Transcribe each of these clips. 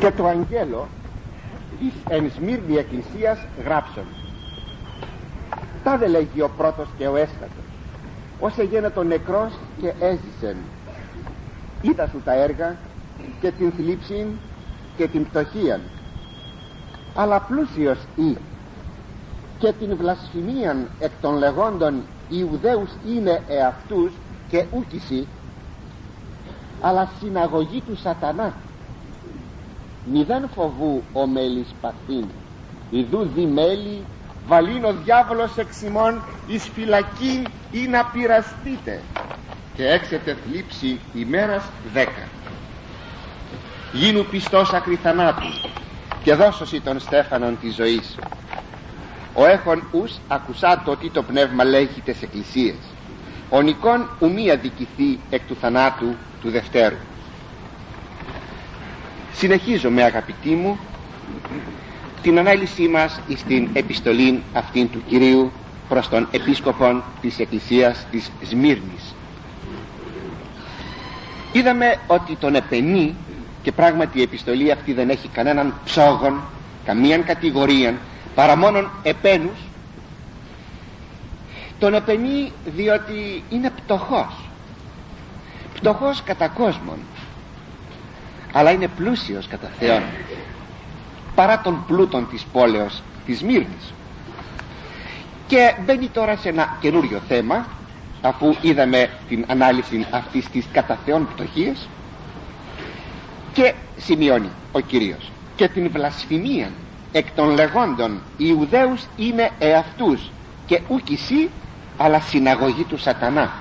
και το αγγέλο της εν Σμύρνη εκκλησίας γράψον. Τάδε λέγει ο πρώτος και ο έστατος ως εγένετο νεκρός και έζησεν. Είδα σου τα έργα και την θλίψη και την πτωχία αλλά πλούσιος ή και την βλασφημίαν εκ των λεγόντων Ιουδαίους είναι εαυτούς και ούκηση αλλά συναγωγή του σατανά μηδέν φοβού ο μέλης παθήν. Ιδού δι μέλη βαλήν ο διάβολος εξημών εις φυλακή ή να πειραστείτε. Και έξετε θλίψη ημέρας δέκα. Γίνου πιστός ακριθανάτου και δώσωσι τον Στέφανον της ζωής. Ο έχων ους ακουσά το ότι το πνεύμα λέγει τες εκκλησίες. Ο νικόν ουμή αδικηθεί εκ του θανάτου του Δευτέρου συνεχίζομαι αγαπητοί μου την ανάλυση μας στην επιστολή αυτήν του Κυρίου προς τον Επίσκοπον της Εκκλησίας της Σμύρνης. Είδαμε ότι τον επενεί και πράγματι η επιστολή αυτή δεν έχει κανέναν ψόγον καμίαν κατηγορία παρά μόνον επένους. Τον επενεί διότι είναι πτωχός. Πτωχός κατά κόσμον αλλά είναι πλούσιος κατά Θεόν παρά τον πλούτον της πόλεως της Μύρνης και μπαίνει τώρα σε ένα καινούριο θέμα αφού είδαμε την ανάλυση αυτής της κατά Θεόν πτωχίας και σημειώνει ο Κύριος και την βλασφημία εκ των λεγόντων Ιουδαίους είναι εαυτούς και ούκησι αλλά συναγωγή του σατανά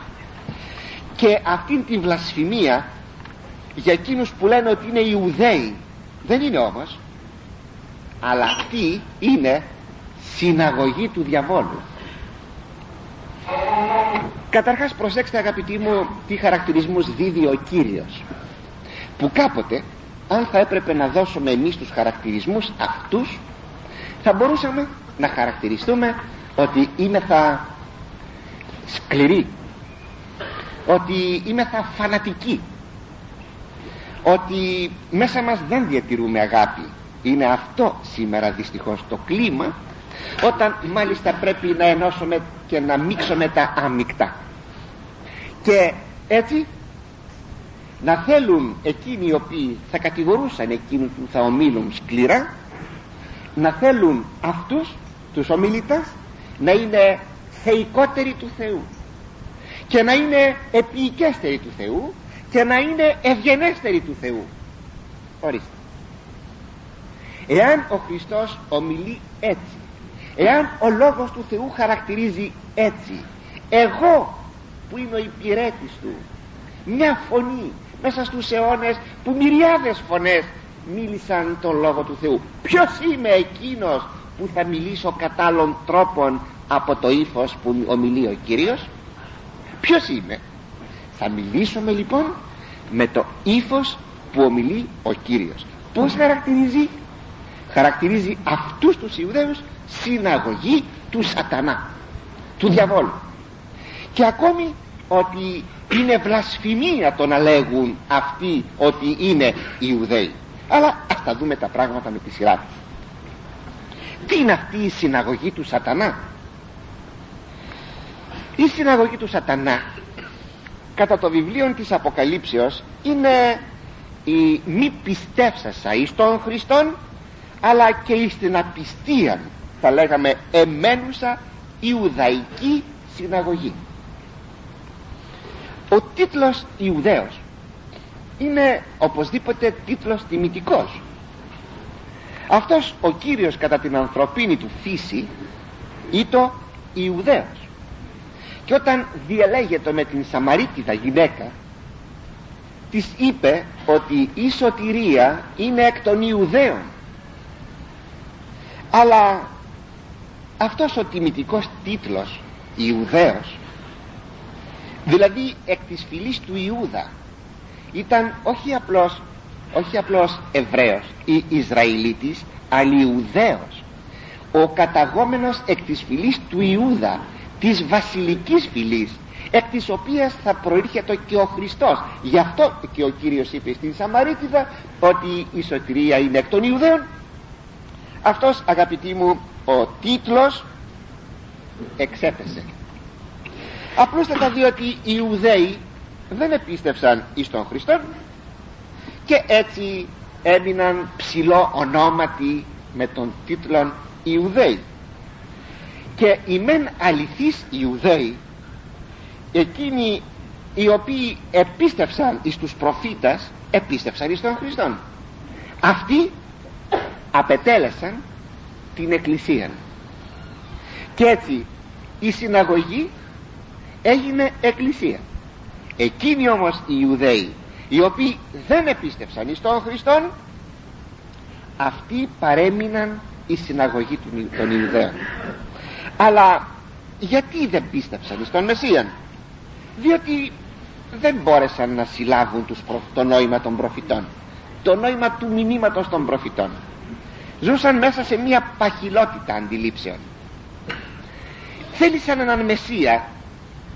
και αυτήν την βλασφημία για εκείνους που λένε ότι είναι Ιουδαίοι. Δεν είναι όμως. Αλλά αυτή είναι συναγωγή του διαβόλου. Καταρχάς προσέξτε αγαπητοί μου τι χαρακτηρισμούς δίδει ο Κύριος. Που κάποτε αν θα έπρεπε να δώσουμε εμείς τους χαρακτηρισμούς αυτούς θα μπορούσαμε να χαρακτηριστούμε ότι είμαι θα σκληροί ότι είμαι θα φανατικοί ότι μέσα μας δεν διατηρούμε αγάπη. Είναι αυτό σήμερα δυστυχώς το κλίμα όταν μάλιστα πρέπει να ενώσουμε και να μίξουμε τα άμυκτα και έτσι να θέλουν εκείνοι οι οποίοι θα κατηγορούσαν εκείνους που θα ομίλουν σκληρά να θέλουν αυτούς τους ομιλητές να είναι θεϊκότεροι του Θεού και να είναι επίοικέστεροι του Θεού και να είναι ευγενέστεροι του Θεού. Ορίστε. Εάν ο Χριστός ομιλεί έτσι εάν ο Λόγος του Θεού χαρακτηρίζει έτσι εγώ που είμαι ο υπηρέτης του μια φωνή μέσα στους αιώνες που μυριάδες φωνές μίλησαν τον Λόγο του Θεού. Ποιος είμαι εκείνος που θα μιλήσω κατά άλλων τρόπων από το ύφος που ομιλεί ο Κύριος; Ποιος είμαι; Θα μιλήσουμε λοιπόν με το ύφος που ομιλεί ο Κύριος. Πως χαρακτηρίζει; Χαρακτηρίζει αυτούς τους Ιουδαίους συναγωγή του σατανά του διαβόλου. Και ακόμη ότι είναι βλασφημία το να λέγουν αυτοί ότι είναι Ιουδαίοι. Αλλά ας τα δούμε τα πράγματα με τη σειρά τους. Τι είναι αυτή η συναγωγή του σατανά; Η συναγωγή του σατανά κατά το βιβλίο της Αποκαλύψεως είναι η μη πιστεύσασα εις τον Χριστόν αλλά και εις την απιστία θα λέγαμε εμένουσα Ιουδαϊκή συναγωγή. Ο τίτλος Ιουδαίος είναι οπωσδήποτε τίτλος τιμητικός. Αυτός ο Κύριος κατά την ανθρωπίνη του φύση ήτο Ιουδαίος και όταν διαλέγεται με την Σαμαρίτιδα γυναίκα της είπε ότι η σωτηρία είναι εκ των Ιουδαίων. Αλλά αυτός ο τιμητικός τίτλος Ιουδαίος δηλαδή εκ της φυλής του Ιούδα ήταν όχι απλώς όχι απλώς Εβραίος ή Ισραηλίτης αλλά Ιουδαίος. Ο καταγόμενος εκ της φυλής του Ιούδα της βασιλικής φυλής εκ της οποίας θα προήρχεται και ο Χριστός. Γι' αυτό και ο Κύριος είπε στην Σαμαρίτιδα ότι η σωτηρία είναι εκ των Ιουδαίων. Αυτός αγαπητοί μου ο τίτλος εξέπεσε. Απλούστατα διότι οι Ιουδαίοι δεν επίστευσαν εις τον Χριστό και έτσι έμειναν ψηλό ονόματι με τον τίτλο Ιουδαίοι και οι μεν αληθείς Ιουδαίοι εκείνοι οι οποίοι επίστευσαν εις τους προφήτας επίστευσαν εις τον Χριστόν. Αυτοί απετέλεσαν την εκκλησία. Και έτσι η συναγωγή έγινε εκκλησία. Εκείνοι όμως οι Ιουδαίοι οι οποίοι δεν επίστευσαν εις τον Χριστόν αυτοί παρέμειναν η συναγωγή των Ιουδαίων αλλά γιατί δεν πίστεψαν στον Μεσσίαν; Διότι δεν μπόρεσαν να συλλάβουν τους το νόημα των προφητών το νόημα του μηνύματος των προφητών. Ζούσαν μέσα σε μια παχυλότητα αντιλήψεων. Θέλησαν έναν Μεσσία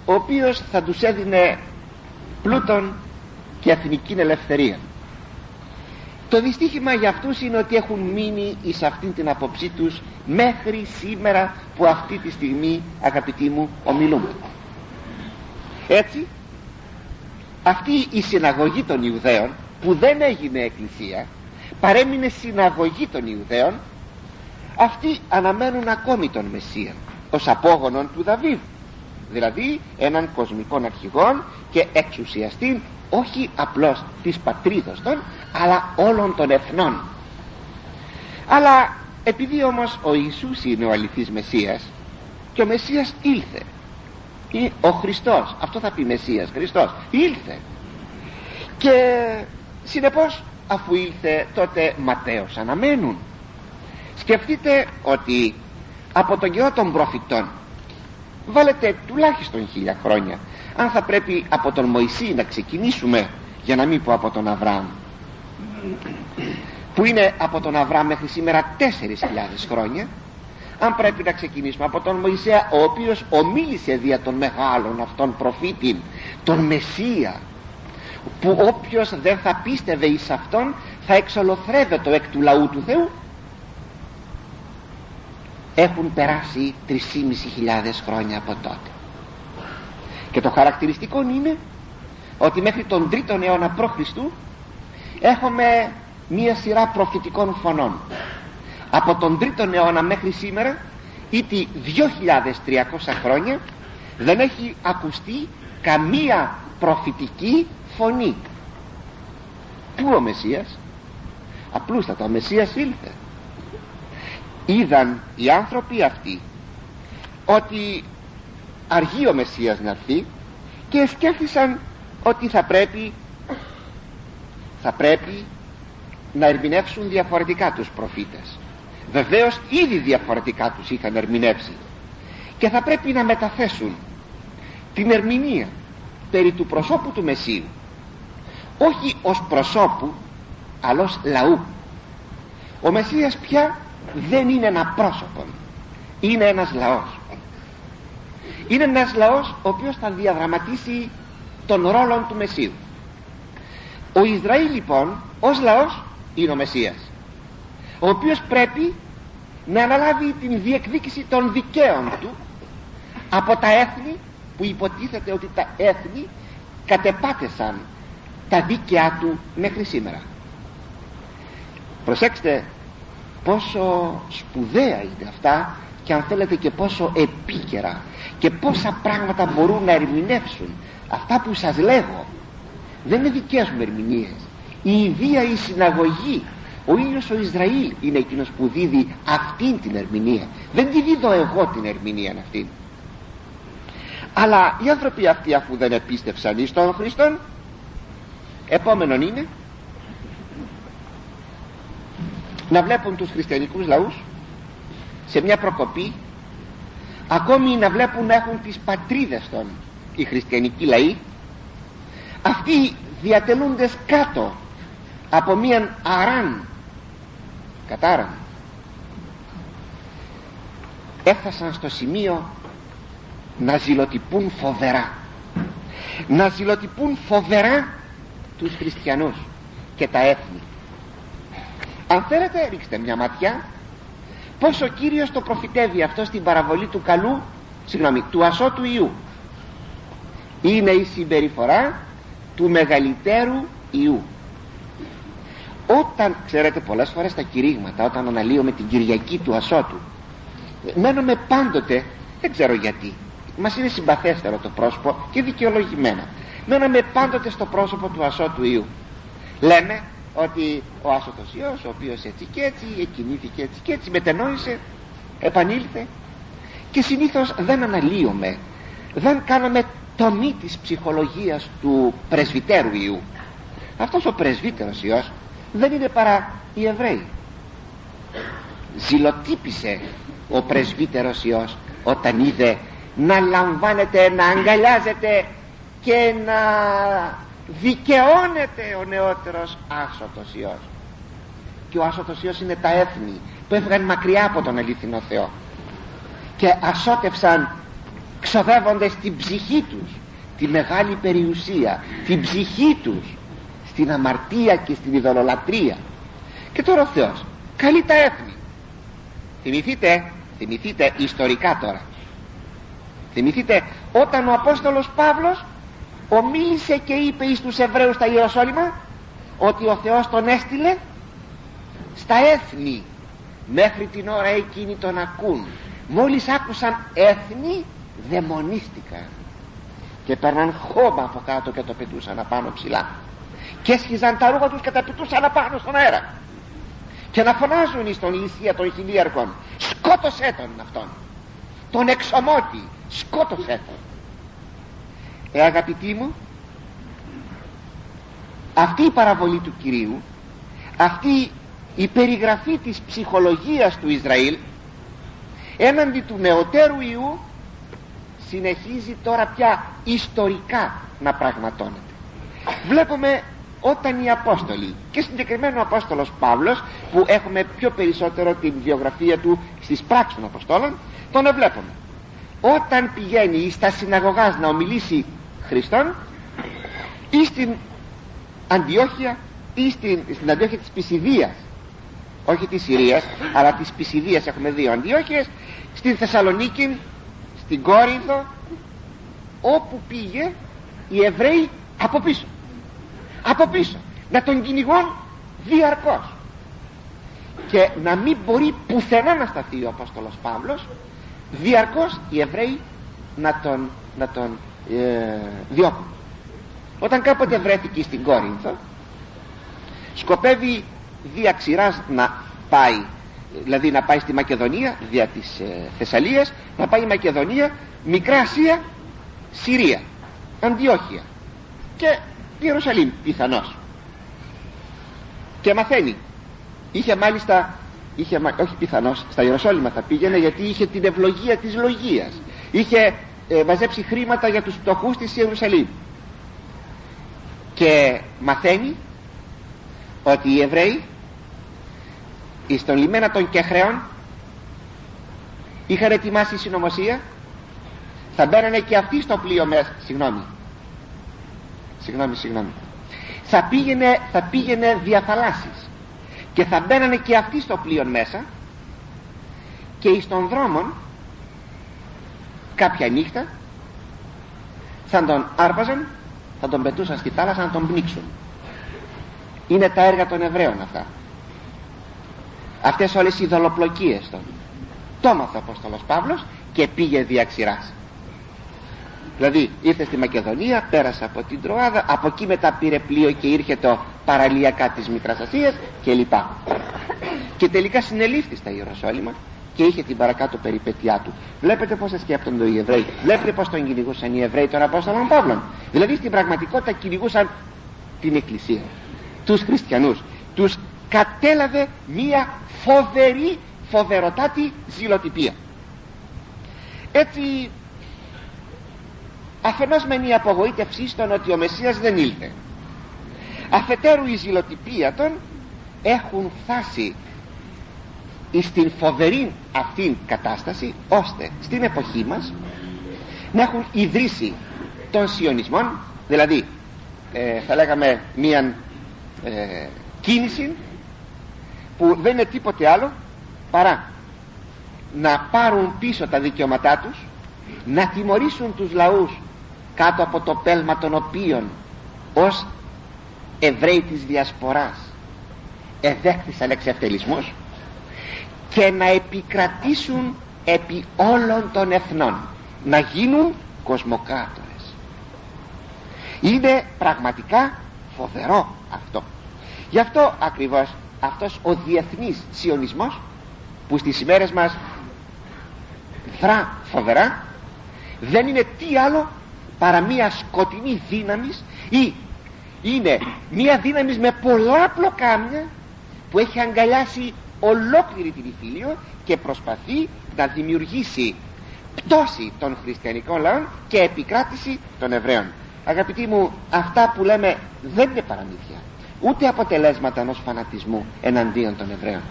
ο οποίος θα τους έδινε πλούτον και εθνική ελευθερία το δυστύχημα για αυτούς είναι ότι έχουν μείνει εις αυτήν την απόψή τους μέχρι σήμερα που αυτή τη στιγμή αγαπητοί μου ομιλούμε. Έτσι αυτή η συναγωγή των Ιουδαίων που δεν έγινε εκκλησία παρέμεινε συναγωγή των Ιουδαίων αυτοί αναμένουν ακόμη τον Μεσσία ως απόγονον του Δαβίδ δηλαδή έναν κοσμικό αρχηγόν και εξουσιαστή όχι απλώς της πατρίδος των αλλά όλων των εθνών. Αλλά επειδή όμως ο Ιησούς είναι ο αληθής Μεσσίας και ο Μεσσίας ήλθε ή ο Χριστός αυτό θα πει Μεσσίας Χριστός ήλθε. Και συνεπώς αφού ήλθε τότε Ματέος αναμένουν. Σκεφτείτε ότι από τον καιρό των προφητών βάλετε τουλάχιστον χίλια χρόνια. Αν θα πρέπει από τον Μωυσή να ξεκινήσουμε για να μην πω από τον Αβραάμ. Που είναι από τον Αβραάμ μέχρι σήμερα 4.000 χρόνια. Αν πρέπει να ξεκινήσουμε από τον Μωυσέα ο οποίος ομίλησε δια των μεγάλων αυτών προφήτη τον Μεσσία που όποιος δεν θα πίστευε εις αυτόν θα εξολοθρεύεται εκ του λαού του Θεού έχουν περάσει 3.500 χρόνια από τότε. Και το χαρακτηριστικό είναι ότι μέχρι τον 3ο αιώνα π.Χ. έχουμε μία σειρά προφητικών φωνών. Από τον 3ο αιώνα μέχρι σήμερα ήτι 2.300 χρόνια δεν έχει ακουστεί καμία προφητική φωνή. Πού ο Μεσσίας; Απλούστατα ο Μεσσίας ήλθε είδαν οι άνθρωποι αυτοί ότι αργεί ο Μεσσίας να έρθει και σκέφτησαν ότι θα πρέπει θα πρέπει να ερμηνεύσουν διαφορετικά τους προφήτες. Βεβαίως ήδη διαφορετικά τους είχαν ερμηνεύσει και θα πρέπει να μεταθέσουν την ερμηνεία περί του προσώπου του Μεσσίου όχι ως προσώπου αλλά ως λαού. Ο Μεσσίας πια δεν είναι ένα πρόσωπο. Είναι ένας λαός. Είναι ένας λαός ο οποίος θα διαδραματίσει τον ρόλο του Μεσσίου. Ο Ισραήλ λοιπόν ως λαός είναι ο Μεσσίας ο οποίος πρέπει να αναλάβει την διεκδίκηση των δικαίων του από τα έθνη που υποτίθεται ότι τα έθνη κατεπάτεσαν τα δίκαια του μέχρι σήμερα. Προσέξτε πόσο σπουδαία είναι αυτά και αν θέλετε και πόσο επίκαιρα και πόσα πράγματα μπορούν να ερμηνεύσουν αυτά που σας λέγω. Δεν είναι δικές μου ερμηνείες. Η ιδία η συναγωγή ο ίδιος ο Ισραήλ είναι εκείνος που δίδει αυτήν την ερμηνεία. Δεν τη δίδω εγώ την ερμηνεία αυτή αλλά οι άνθρωποι αυτοί αφού δεν επίστευσαν εις τον Χριστόν επόμενον είναι να βλέπουν τους χριστιανικούς λαούς σε μια προκοπή ακόμη να βλέπουν να έχουν τις πατρίδες των οι χριστιανικοί λαοί. Αυτοί διατελούντες κάτω από μίαν αράν κατάραν. Έφτασαν στο σημείο να ζηλοτυπούν φοβερά. Να ζηλοτυπούν φοβερά τους χριστιανούς και τα έθνη αν θέλετε ρίξτε μια ματιά. Πως ο Κύριος το προφητεύει αυτό στην παραβολή του καλού συγγνώμη, του ασώτου Ιού. Είναι η συμπεριφορά του μεγαλύτερου Ιού. Όταν ξέρετε πολλές φορές τα κηρύγματα όταν αναλύουμε την Κυριακή του ασώτου μένουμε πάντοτε δεν ξέρω γιατί μας είναι συμπαθέστερο το πρόσωπο και δικαιολογημένα. Μένουμε πάντοτε στο πρόσωπο του ασώτου Ιού. Λέμε ότι ο άσωτος Υιός ο οποίος έτσι και έτσι εκκινήθηκε έτσι και έτσι μετενόησε επανήλθε και συνήθως δεν αναλύουμε δεν κάναμε τομή της ψυχολογίας του πρεσβυτέρου Ιού αυτός ο πρεσβύτερος Υιός δεν είναι παρά οι Εβραίοι. Ζηλοτύπησε ο πρεσβύτερος Υιός όταν είδε να λαμβάνεται να αγκαλιάζεται και να δικαιώνεται ο νεότερος άσωτος Υιός. Και ο άσωτος Υιός είναι τα έθνη που έφυγαν μακριά από τον αληθινό Θεό. Και ασώτευσαν ξοδεύοντας την ψυχή τους τη μεγάλη περιουσία την ψυχή τους στην αμαρτία και στην ειδωλολατρία και τώρα ο Θεός καλεί τα έθνη. Θυμηθείτε θυμηθείτε ιστορικά τώρα. Θυμηθείτε όταν ο Απόστολος Παύλος ομίλησε και είπε εις τους Εβραίους στα Ιεροσόλυμα ότι ο Θεός τον έστειλε στα έθνη. Μέχρι την ώρα εκείνη τον ακούν. Μόλις άκουσαν έθνη δαιμονίστηκαν και παίρναν χώμα από κάτω και το πετούσαν απάνω ψηλά. Και έσχιζαν τα ρούχα τους και τα πετούσαν απάνω στον αέρα. Και να φωνάζουν στον λυσία των χιλίαρχων σκότωσέ τον αυτόν τον εξομότη σκότωσέ τον ε αγαπητοί μου αυτή η παραβολή του Κυρίου αυτή η περιγραφή της ψυχολογίας του Ισραήλ έναντι του νεωτέρου Ιού συνεχίζει τώρα πια ιστορικά να πραγματώνεται. Βλέπουμε όταν οι Απόστολοι και συγκεκριμένο ο Απόστολος Παύλος που έχουμε πιο περισσότερο την βιογραφία του στις πράξεις των Αποστόλων τον βλέπουμε. Όταν πηγαίνει στα συναγωγάς να ομιλήσει Χριστόν ή στην Αντιόχεια ή στην, στην Αντιόχεια της Πισιδίας. Όχι της Συρίας αλλά της Πισιδίας έχουμε δύο Αντιόχειες. Στην Θεσσαλονίκη στην Κόρινθο όπου πήγε οι Εβραίοι από πίσω. Από πίσω. Να τον κυνηγούν διαρκώς. Και να μην μπορεί πουθενά να σταθεί ο Απόστολος Παύλος διαρκώς οι Εβραίοι να τον, να τον ε, διώκουν όταν κάποτε βρέθηκε στην Κόρινθο σκοπεύει δια ξηράς να πάει δηλαδή να πάει στη Μακεδονία δια της ε, Θεσσαλίας να πάει η Μακεδονία Μικρά Ασία Συρία Αντιόχεια και Ιερουσαλήμ πιθανώς. Και μαθαίνει. Είχε μάλιστα είχε, όχι πιθανώς στα Ιεροσόλυμα θα πήγαινε γιατί είχε την ευλογία της λογίας. Είχε ε, μαζέψει χρήματα για τους φτωχούς της Ιερουσαλήμ. Και μαθαίνει ότι οι Εβραίοι στον λιμένα των Κεχρέων είχαν ετοιμάσει συνωμοσία θα μπαίνανε και αυτοί στο πλοίο μέσα συγγνώμη. Συγγνώμη συγγνώμη. Θα πήγαινε, θα πήγαινε διαθαλάσσης και θα μπαίνανε και αυτοί στο πλοίο μέσα και εις των δρόμων κάποια νύχτα θα τον άρπαζαν θα τον πετούσαν στη θάλασσα να τον πνίξουν. Είναι τα έργα των Εβραίων αυτά. Αυτές όλες οι δολοπλοκίες των το έμαθε ο Απόστολος Παύλος και πήγε διαξηράς δηλαδή ήρθε στη Μακεδονία πέρασε από την Τροάδα από εκεί μετά πήρε πλοίο και ήρθε το παραλιακά της Μικράς Ασίας και λοιπά και τελικά συνελήφθη στα Ιεροσόλυμα και είχε την παρακάτω περιπέτειά του. Βλέπετε πως σκέπτονται οι Εβραίοι. Βλέπετε πως τον κυνηγούσαν οι Εβραίοι των Απόστολων Παύλων. Δηλαδή στην πραγματικότητα κυνηγούσαν την Εκκλησία τους χριστιανούς. Τους κατέλαβε μία φοβερή φοβεροτάτη ζηλοτυπία. Έτσι αφενός μεν η απογοήτευσή στον ότι ο Μεσσίας δεν ήλθε. Αφετέρου η ζηλοτυπία των έχουν φτάσει στην φοβερή αυτήν κατάσταση ώστε στην εποχή μας να έχουν ιδρύσει των σιωνισμών δηλαδή ε, θα λέγαμε μια ε, κίνηση που δεν είναι τίποτε άλλο παρά να πάρουν πίσω τα δικαιώματά τους να τιμωρήσουν τους λαούς κάτω από το πέλμα των οποίων ως Εβραίοι της Διασποράς εδέχθησαν εξευτελισμούς και να επικρατήσουν επί όλων των εθνών να γίνουν κοσμοκράτορες. Είναι πραγματικά φοβερό αυτό. Γι' αυτό ακριβώς αυτός ο διεθνής σιωνισμός που στις ημέρες μας δρά φοβερά δεν είναι τι άλλο παρά μία σκοτεινή δύναμης ή είναι μία δύναμης με πολλά πλοκάμια που έχει αγκαλιάσει ολόκληρη την Ιφίλιο και προσπαθεί να δημιουργήσει πτώση των χριστιανικών λαών και επικράτηση των Εβραίων. Αγαπητοί μου αυτά που λέμε δεν είναι παραμύθια ούτε αποτελέσματα ενός φανατισμού εναντίον των Εβραίων.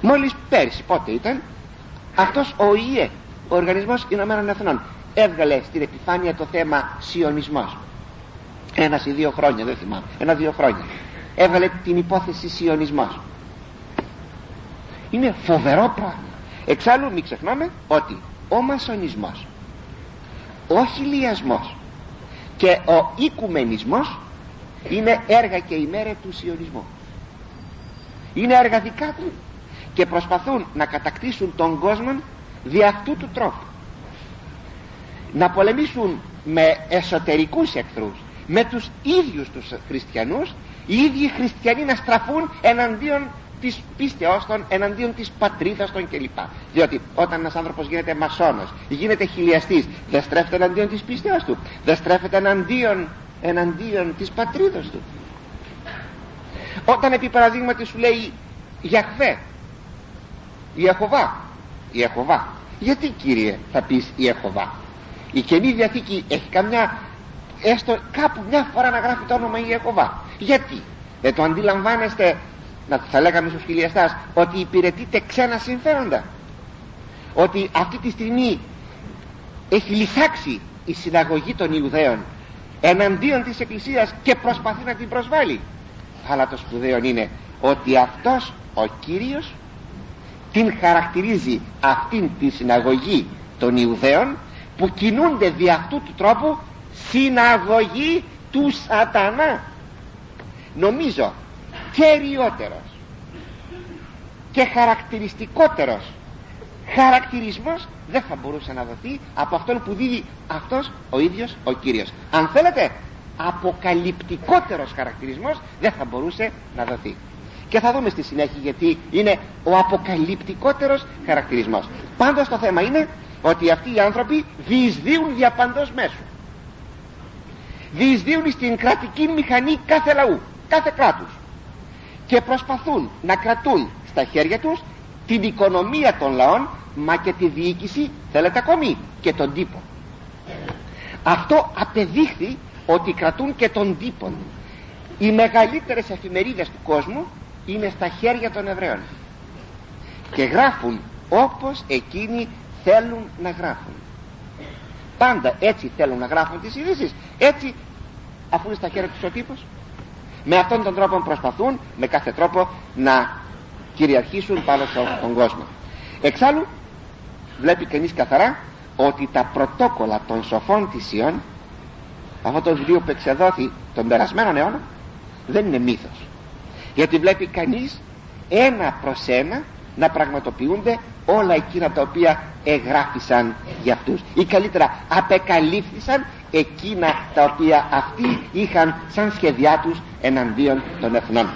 Μόλις πέρσι πότε ήταν αυτός ο ΙΕ ο Οργανισμός Ηνωμένων Εθνών έβγαλε στην επιφάνεια το θέμα σιωνισμός. Ένα ή δύο χρόνια δεν θυμάμαι ένα-δύο χρόνια. Έβγαλε την υπόθεση σιωνισμός είναι φοβερό πράγμα. Εξάλλου μην ξεχνάμε ότι ο μασονισμός ο χιλιασμός και ο οικουμενισμός είναι έργα και ημέρα του σιωνισμού. Είναι έργα δικά του και προσπαθούν να κατακτήσουν τον κόσμο δι' αυτού του τρόπου. Να πολεμήσουν με εσωτερικούς εχθρούς με τους ίδιους τους χριστιανούς οι ίδιοι χριστιανοί να στραφούν εναντίον της πίστεώς των εναντίον της πατρίδας των κλπ. Διότι όταν ένας άνθρωπος γίνεται μασόνος γίνεται χιλιαστής δεν στρέφεται εναντίον της πίστεώς του. Δεν στρέφεται εναντίον, εναντίον της πατρίδας του. Όταν επί παραδείγματι σου λέει Γιαχβέ η Εχωβά η Εχωβά γιατί κύριε θα πεις η Εχωβά η Καινή Διαθήκη έχει καμιά έστω κάπου μια φορά να γράφει το όνομα η Εχωβά γιατί; Δεν το αντιλαμβάνεστε να θα λέγαμε στους χιλιαστάς ότι υπηρετείτε ξένα συμφέροντα. Ότι αυτή τη στιγμή έχει λυσάξει η συναγωγή των Ιουδαίων εναντίον της Εκκλησίας και προσπαθεί να την προσβάλλει. Αλλά το σπουδαίο είναι ότι αυτός ο Κύριος την χαρακτηρίζει αυτήν τη συναγωγή των Ιουδαίων που κινούνται δι' αυτού του τρόπου συναγωγή του σατανά. Νομίζω κεριότερος και χαρακτηριστικότερος. Χαρακτηρισμός δεν θα μπορούσε να δοθεί από αυτόν που δίδει αυτός ο ίδιος ο Κύριος. Αν θέλετε αποκαλυπτικότερος χαρακτηρισμός δεν θα μπορούσε να δοθεί. Και θα δούμε στη συνέχεια γιατί είναι ο αποκαλυπτικότερος χαρακτηρισμός. Πάντως το θέμα είναι ότι αυτοί οι άνθρωποι διεισδύουν δια παντός μέσου. Διεισδύουν στην κρατική μηχανή κάθε λαού κάθε κράτους και προσπαθούν να κρατούν στα χέρια τους την οικονομία των λαών μα και τη διοίκηση θέλετε ακόμη και τον τύπο. Αυτό απεδείχθη ότι κρατούν και τον τύπο. Οι μεγαλύτερες εφημερίδες του κόσμου είναι στα χέρια των Εβραίων. Και γράφουν όπως εκείνοι θέλουν να γράφουν. Πάντα έτσι θέλουν να γράφουν τις ειδήσεις. έτσι αφού είναι στα χέρια τους ο τύπος με αυτόν τον τρόπο προσπαθούν με κάθε τρόπο να κυριαρχήσουν πάνω στον κόσμο. Εξάλλου βλέπει κανείς καθαρά ότι τα πρωτόκολλα των σοφών της Ιών αυτό το βιβλίο που εξεδόθη τον περασμένο αιώνα δεν είναι μύθος. Γιατί βλέπει κανείς ένα προς ένα να πραγματοποιούνται όλα εκείνα τα οποία εγγράφησαν για αυτούς ή καλύτερα απεκαλύφθησαν εκείνα τα οποία αυτοί είχαν σαν σχεδιά τους εναντίον των εθνών.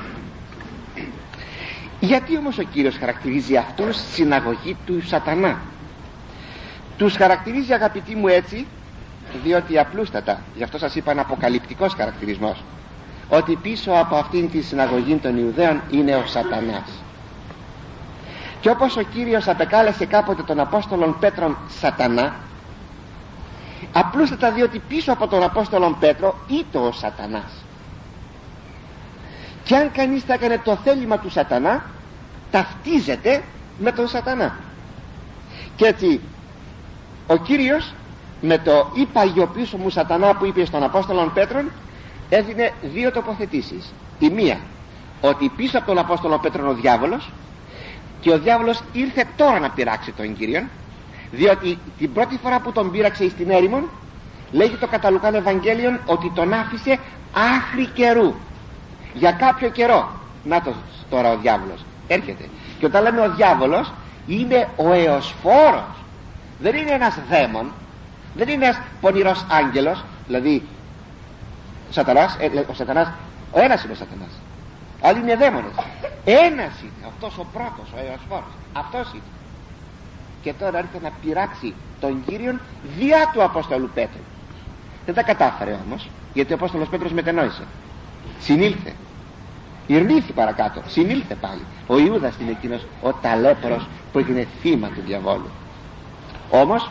Γιατί όμως ο Κύριος χαρακτηρίζει αυτούς συναγωγή του σατανά; Τους χαρακτηρίζει αγαπητοί μου έτσι διότι απλούστατα γι' αυτό σας είπα ένα αποκαλυπτικός χαρακτηρισμός ότι πίσω από αυτήν τη συναγωγή των Ιουδαίων είναι ο σατανάς. Και όπως ο Κύριος απεκάλεσε κάποτε τον Απόστολον Πέτρον σατανά απλούστατα διότι πίσω από τον Απόστολον Πέτρο ήταν ο σατανάς. Και αν κανείς θα έκανε το θέλημα του σατανά ταυτίζεται με τον σατανά. Και έτσι ο Κύριος με το «Ή παγιοποιήσω μου σατανά» που είπε στον Απόστολο Πέτρον έδινε δύο τοποθετήσεις. Η μία ότι πίσω από τον Απόστολο Πέτρον ο διάβολος και ο διάβολος ήρθε τώρα να πειράξει τον Κύριον διότι την πρώτη φορά που τον πείραξε στην έρημον λέγει το καταλουκάν Ευαγγέλιον ότι τον άφησε άχρη καιρού. Για κάποιο καιρό. Να το τώρα ο διάβολος. Έρχεται. Και όταν λέμε ο διάβολος είναι ο εωσφόρος. Δεν είναι ένας δαίμον. Δεν είναι ένας πονηρός άγγελος. Δηλαδή σατανάς, ε, ο σατανάς ο ένας είναι ο σατανάς. Άλλοι είναι δαίμονες. Ένας είναι. Αυτός ο πρώτος ο εωσφόρος. Αυτός είναι και τώρα έρχεται να πειράξει τον Κύριον διά του Απόστολου Πέτρου. Δεν τα κατάφερε όμως γιατί ο Απόστολος Πέτρος μετενόησε. Συνήλθε. Ηρνήθη παρακάτω. Συνήλθε πάλι. Ο Ιούδας είναι εκείνος ο ταλέπορος που έγινε θύμα του διαβόλου. Όμως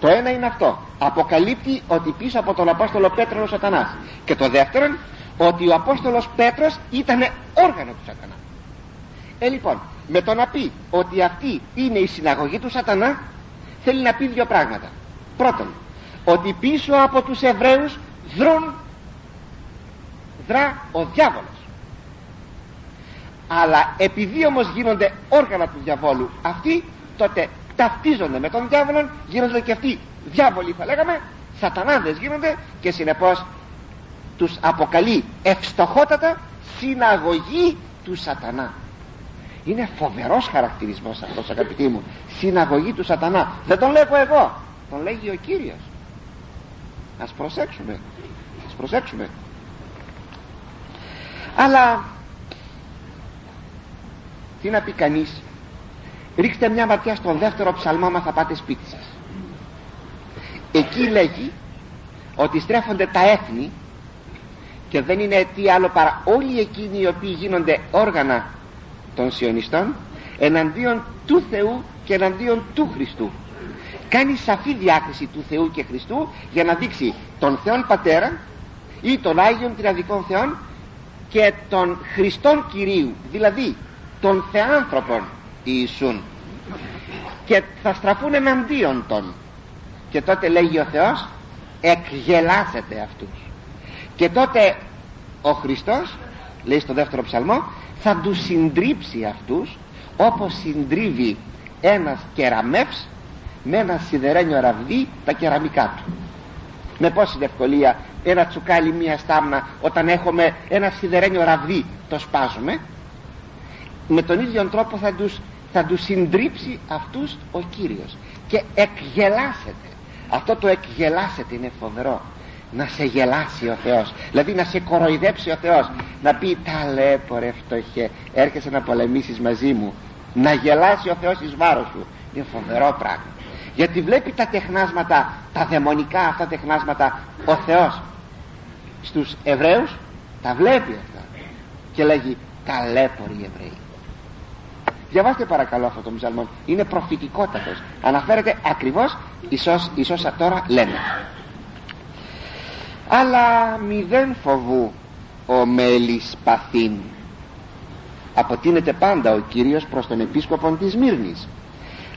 το ένα είναι αυτό. Αποκαλύπτει ότι πίσω από τον Απόστολο Πέτρο είναι ο σατανάς. Και το δεύτερο ότι ο Απόστολος Πέτρος ήταν όργανο του σατανά. Ε λοιπόν με το να πει ότι αυτή είναι η συναγωγή του σατανά θέλει να πει δύο πράγματα. Πρώτον ότι πίσω από τους Εβραίους δρούν δρά ο διάβολος. Αλλά επειδή όμως γίνονται όργανα του διαβόλου αυτοί τότε ταυτίζονται με τον διάβολο γίνονται και αυτοί διάβολοι θα λέγαμε σατανάδες γίνονται και συνεπώς τους αποκαλεί ευστοχότατα συναγωγή του σατανά είναι φοβερός χαρακτηρισμός αυτός αγαπητοί μου. Συναγωγή του σατανά. Δεν τον λέγω εγώ. Τον λέγει ο Κύριος. Ας προσέξουμε. Ας προσέξουμε. Αλλά τι να πει κανείς. Ρίξτε μια ματιά στον δεύτερο ψαλμό μα θα πάτε σπίτι σας. Εκεί λέγει ότι στρέφονται τα έθνη και δεν είναι τι άλλο παρά όλοι εκείνοι οι οποίοι γίνονται όργανα των σιωνιστών εναντίον του Θεού και εναντίον του Χριστού. Κάνει σαφή διάκριση του Θεού και Χριστού για να δείξει τον Θεόν Πατέρα ή τον Άγιον Τριαδικών Θεών και τον Χριστόν Κυρίου δηλαδή των Θεάνθρωπων Ιησούν. Και θα στραφούν εναντίον των και τότε λέγει ο Θεός εκγελάσετε αυτούς και τότε ο Χριστός λέει στο δεύτερο ψαλμό θα τους συντρίψει αυτούς όπως συντρίβει ένας κεραμεύς με ένα σιδερένιο ραβδί τα κεραμικά του. Με πόση ευκολία ένα τσουκάλι μία στάμνα όταν έχουμε ένα σιδερένιο ραβδί το σπάζουμε με τον ίδιο τρόπο θα τους, θα τους συντρίψει αυτούς ο Κύριος. Και εκγελάσετε αυτό το εκγελάσετε είναι φοβερό να σε γελάσει ο Θεός. Δηλαδή να σε κοροϊδέψει ο Θεός. Να πει ταλέπορε φτωχέ έρχεσαι να πολεμήσεις μαζί μου να γελάσει ο Θεός εις βάρος σου. Είναι φοβερό πράγμα. Γιατί βλέπει τα τεχνάσματα τα δαιμονικά αυτά τεχνάσματα ο Θεός στους Εβραίους τα βλέπει αυτά. Και λέγει ταλέποροι Εβραίοι διαβάστε παρακαλώ αυτό το ψαλμό είναι προφητικότατος. Αναφέρεται ακριβώς ίσως, ίσως τώρα λέμε αλλά μηδέν φοβού ο μέλης παθήν. Αποτείνεται πάντα ο Κύριος προς τον επίσκοπο της Μύρνης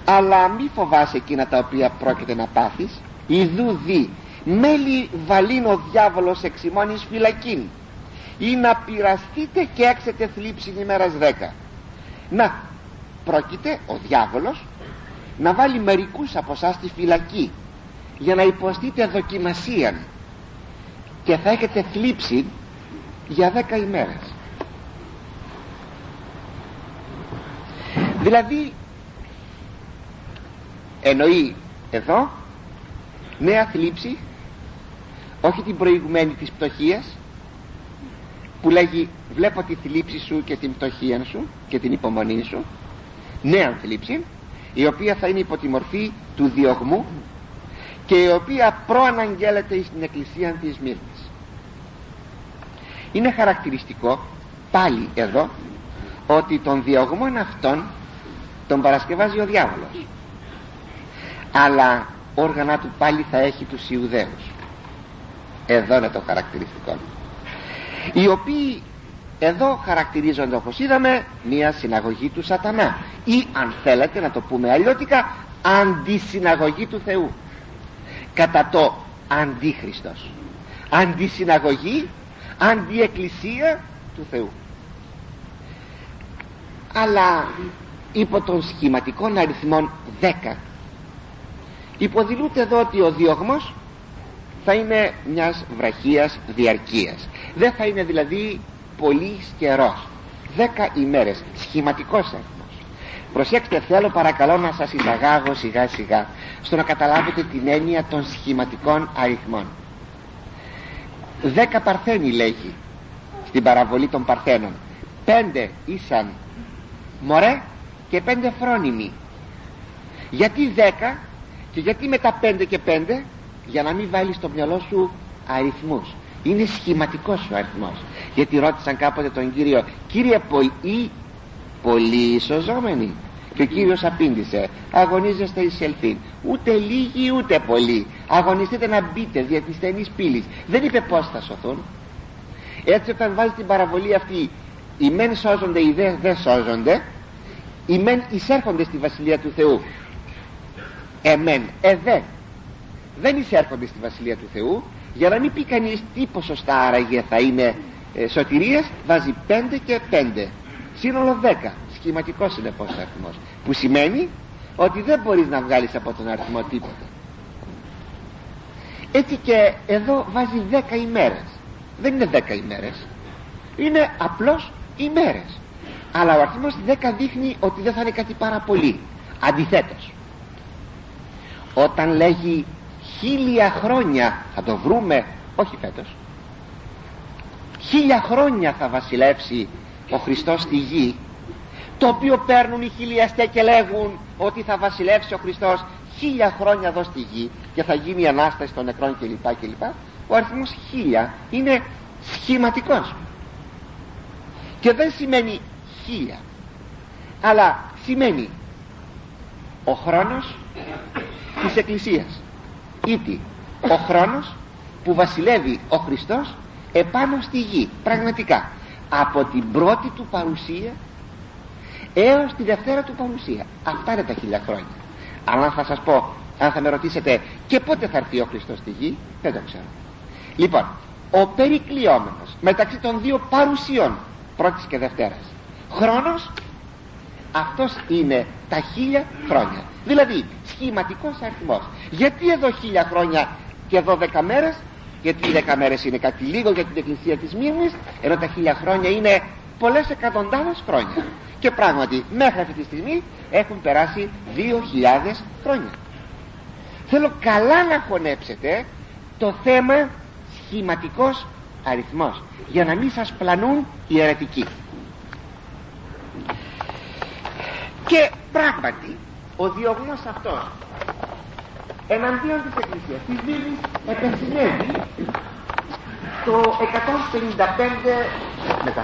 αλλά μη φοβάσαι εκείνα τα οποία πρόκειται να πάθεις. Ιδού δι μέλη βαλήν ο διάβολος εξημώνης φυλακήν. Ή να πειραστείτε και έξετε θλίψη ημέρας δέκα. Να πρόκειται ο διάβολος να βάλει μερικούς από εσάς στη φυλακή για να υποστείτε δοκιμασία και θα έχετε θλίψη για δέκα ημέρες. Δηλαδή εννοεί εδώ νέα θλίψη όχι την προηγουμένη της πτωχίας που λέγει βλέπω τη θλίψη σου και την πτωχία σου και την υπομονή σου νέα θλίψη η οποία θα είναι υπό τη μορφή του διωγμού και η οποία προαναγγέλλεται στην εκκλησία της Μύρνης. Είναι χαρακτηριστικό πάλι εδώ ότι τον διωγμόν αυτόν τον παρασκευάζει ο διάβολος. Αλλά όργανα του πάλι θα έχει τους Ιουδαίους. Εδώ είναι το χαρακτηριστικό. Οι οποίοι εδώ χαρακτηρίζονται όπως είδαμε μια συναγωγή του σατανά. Ή αν θέλετε να το πούμε αλλιώτικα αντισυναγωγή του Θεού κατά το αντίχριστος. Αντισυναγωγή αντιεκκλησία του Θεού. Αλλά υπό των σχηματικών αριθμών 10 υποδηλούται εδώ ότι ο διωγμός θα είναι μιας βραχίας διαρκείας. Δεν θα είναι δηλαδή πολύ καιρός. 10 ημέρες σχηματικός αριθμός προσέξτε θέλω παρακαλώ να σας εισαγάγω σιγά σιγά στο να καταλάβετε την έννοια των σχηματικών αριθμών. 10 παρθένοι λέγει στην παραβολή των παρθένων. 5 ήσαν μωρέ και 5 φρόνιμοι. Γιατί 10 και γιατί μετά 5 και 5 για να μην βάλεις στο μυαλό σου αριθμούς. Είναι σχηματικός ο αριθμός. Γιατί ρώτησαν κάποτε τον Κύριο Κύριε πολύ, πολύ ισοζόμενοι και ο Κύριος απήντησε αγωνίζεστε εις ελθύν ούτε λίγοι ούτε πολλοί. Αγωνιστείτε να μπείτε δια της στενής πύλης δεν είπε πως θα σωθούν. Έτσι όταν βάζει την παραβολή αυτή οι μεν σώζονται οι δε δεν σώζονται οι μεν εισέρχονται στη Βασιλεία του Θεού. Εμέν εδέ δεν εισέρχονται στη Βασιλεία του Θεού. Για να μην πει κανείς τι ποσοστά άραγε θα είναι ε, σωτηρίας βάζει 5 και 5 σύνολο 10 σχηματικός είναι πως αριθμός. Που σημαίνει ότι δεν μπορείς να βγάλεις από τον αριθμό τίποτα. Έτσι και εδώ βάζει 10 ημέρες. Δεν είναι 10 ημέρες. Είναι απλώς ημέρες. Αλλά ο αριθμός 10 δείχνει ότι δεν θα είναι κάτι πάρα πολύ. Αντιθέτως όταν λέγει χίλια χρόνια θα το βρούμε όχι φέτος χίλια χρόνια θα βασιλεύσει ο Χριστός στη γη το οποίο παίρνουν οι χιλιαστέ και λέγουν ότι θα βασιλεύσει ο Χριστός χίλια χρόνια εδώ στη γη και θα γίνει η Ανάσταση των νεκρών κλπ κλπ. Ο αριθμός χίλια είναι σχηματικός. Και δεν σημαίνει χίλια αλλά σημαίνει ο χρόνος της Εκκλησίας. Ήτι ο χρόνος που βασιλεύει ο Χριστός επάνω στη γη πραγματικά από την πρώτη του παρουσία έως τη δευτέρα του παρουσία. Αυτά είναι τα χίλια χρόνια. Αλλά θα σας πω αν θα με ρωτήσετε και πότε θα έρθει ο Χριστός στη γη δεν το ξέρω. Λοιπόν ο περικλειόμενος μεταξύ των δύο παρουσιών πρώτης και δευτέρας χρόνος αυτός είναι τα χίλια χρόνια. Δηλαδή σχηματικός αριθμός. Γιατί εδώ χίλια χρόνια και εδώ δέκα μέρες γιατί οι δέκα μέρες είναι κάτι λίγο για την εκκλησία της Μύρνης ενώ τα χίλια χρόνια είναι πολλές εκατοντάδες χρόνια. Και πράγματι μέχρι αυτή τη στιγμή έχουν περάσει δύο χιλιάδες χρόνια. Θέλω καλά να χωνέψετε το θέμα σχηματικός αριθμός για να μην σας πλανούν οι αιρετικοί. Και πράγματι ο διωγμός αυτός εναντίον της Εκκλησίας. Της Βίλης επεσυνέβη το 155 μετά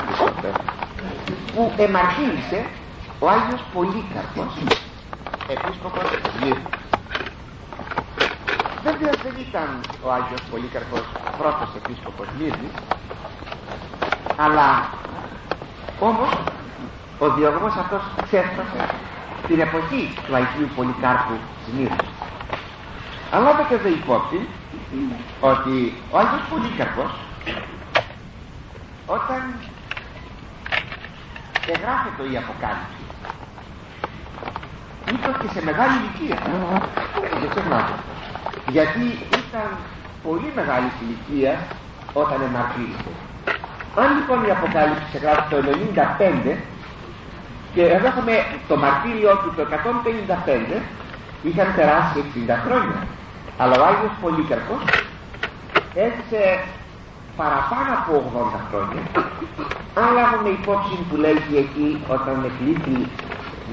που εμαρτύρησε ο Άγιος Πολύκαρπος. Επίσκοπος Μύρνου βέβαια δεν ήταν ο Άγιος Πολύκαρπος πρώτος επίσκοπος Μύρνης αλλά όμως ο διωγμός αυτός ξέσπασε την εποχή του Αγίου Πολυκάρπου Σμύρνης αλλά δεν υπόψη ότι ο Άγιος Πολύκαρπος όταν εγγράφεται η Αποκάλυψη ήταν και σε μεγάλη ηλικία. Δεν ξεχνάτε γιατί ήταν πολύ μεγάλη ηλικία όταν εναρτήρισε αν λοιπόν η Αποκάλυψη εγγράφει το 95 και εδώ έχουμε το μαρτύριο του το 155 είχαν περάσει 60 χρόνια αλλά ο Άγιος Πολύκαρπος έζησε παραπάνω από 80 χρόνια. Αν λάβουμε υπόψη που λέγει εκεί όταν εκλήθη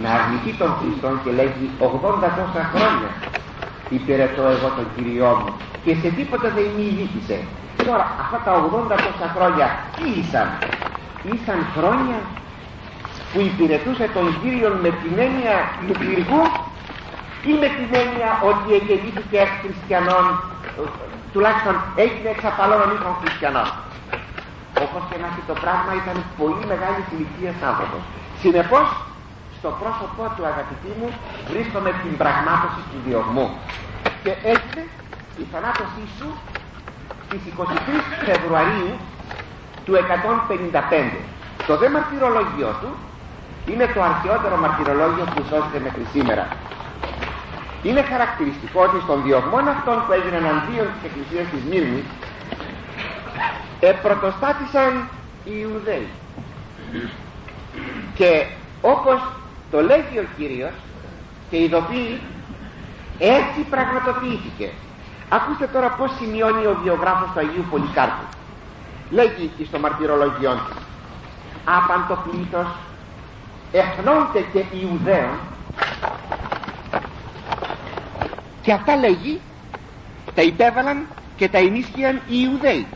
να αρνηθεί τον Χριστό και λέγει 80 τόσα χρόνια υπηρετώ εγώ τον Κυριό μου και σε τίποτα δεν με ηγήθησε τώρα αυτά τα 80 τόσα χρόνια τι ήσαν; Ήσαν χρόνια που υπηρετούσε τον Κύριο με την έννοια του πυργού ή με την έννοια ότι εγεννήθηκε χριστιανών τουλάχιστον έγινε εξ απαλών των χριστιανών. Όπως και να έχει το πράγμα ήταν πολύ μεγάλη ηλικία άνθρωπος. Συνεπώς στο πρόσωπό του αγαπητοί μου βρίσκομαι την πραγμάτωση του διωγμού. Και έτσι η θανάτωσή σου στις 23 Φεβρουαρίου του 155 το δε μαρτυρολόγιο του είναι το αρχαιότερο μαρτυρολόγιο που σώζεται μέχρι σήμερα είναι χαρακτηριστικό ότι στον διωγμόν αυτών που έγιναν αντίον της Εκκλησίας της Μύρνης επρωτοστάτησαν οι Ιουδαίοι. Και όπως το λέγει ο Κύριος και ειδοποιεί έτσι πραγματοποιήθηκε. Ακούστε τώρα πως σημειώνει ο βιογράφος του Αγίου Πολυκάρπου. Λέγει στο μαρτυρολογιό του άπαν το πλήθος εχνώνται και Ιουδαίων και αυτά λέγει τα υπέβαλαν και τα ενίσχυαν οι Ιουδαίοι.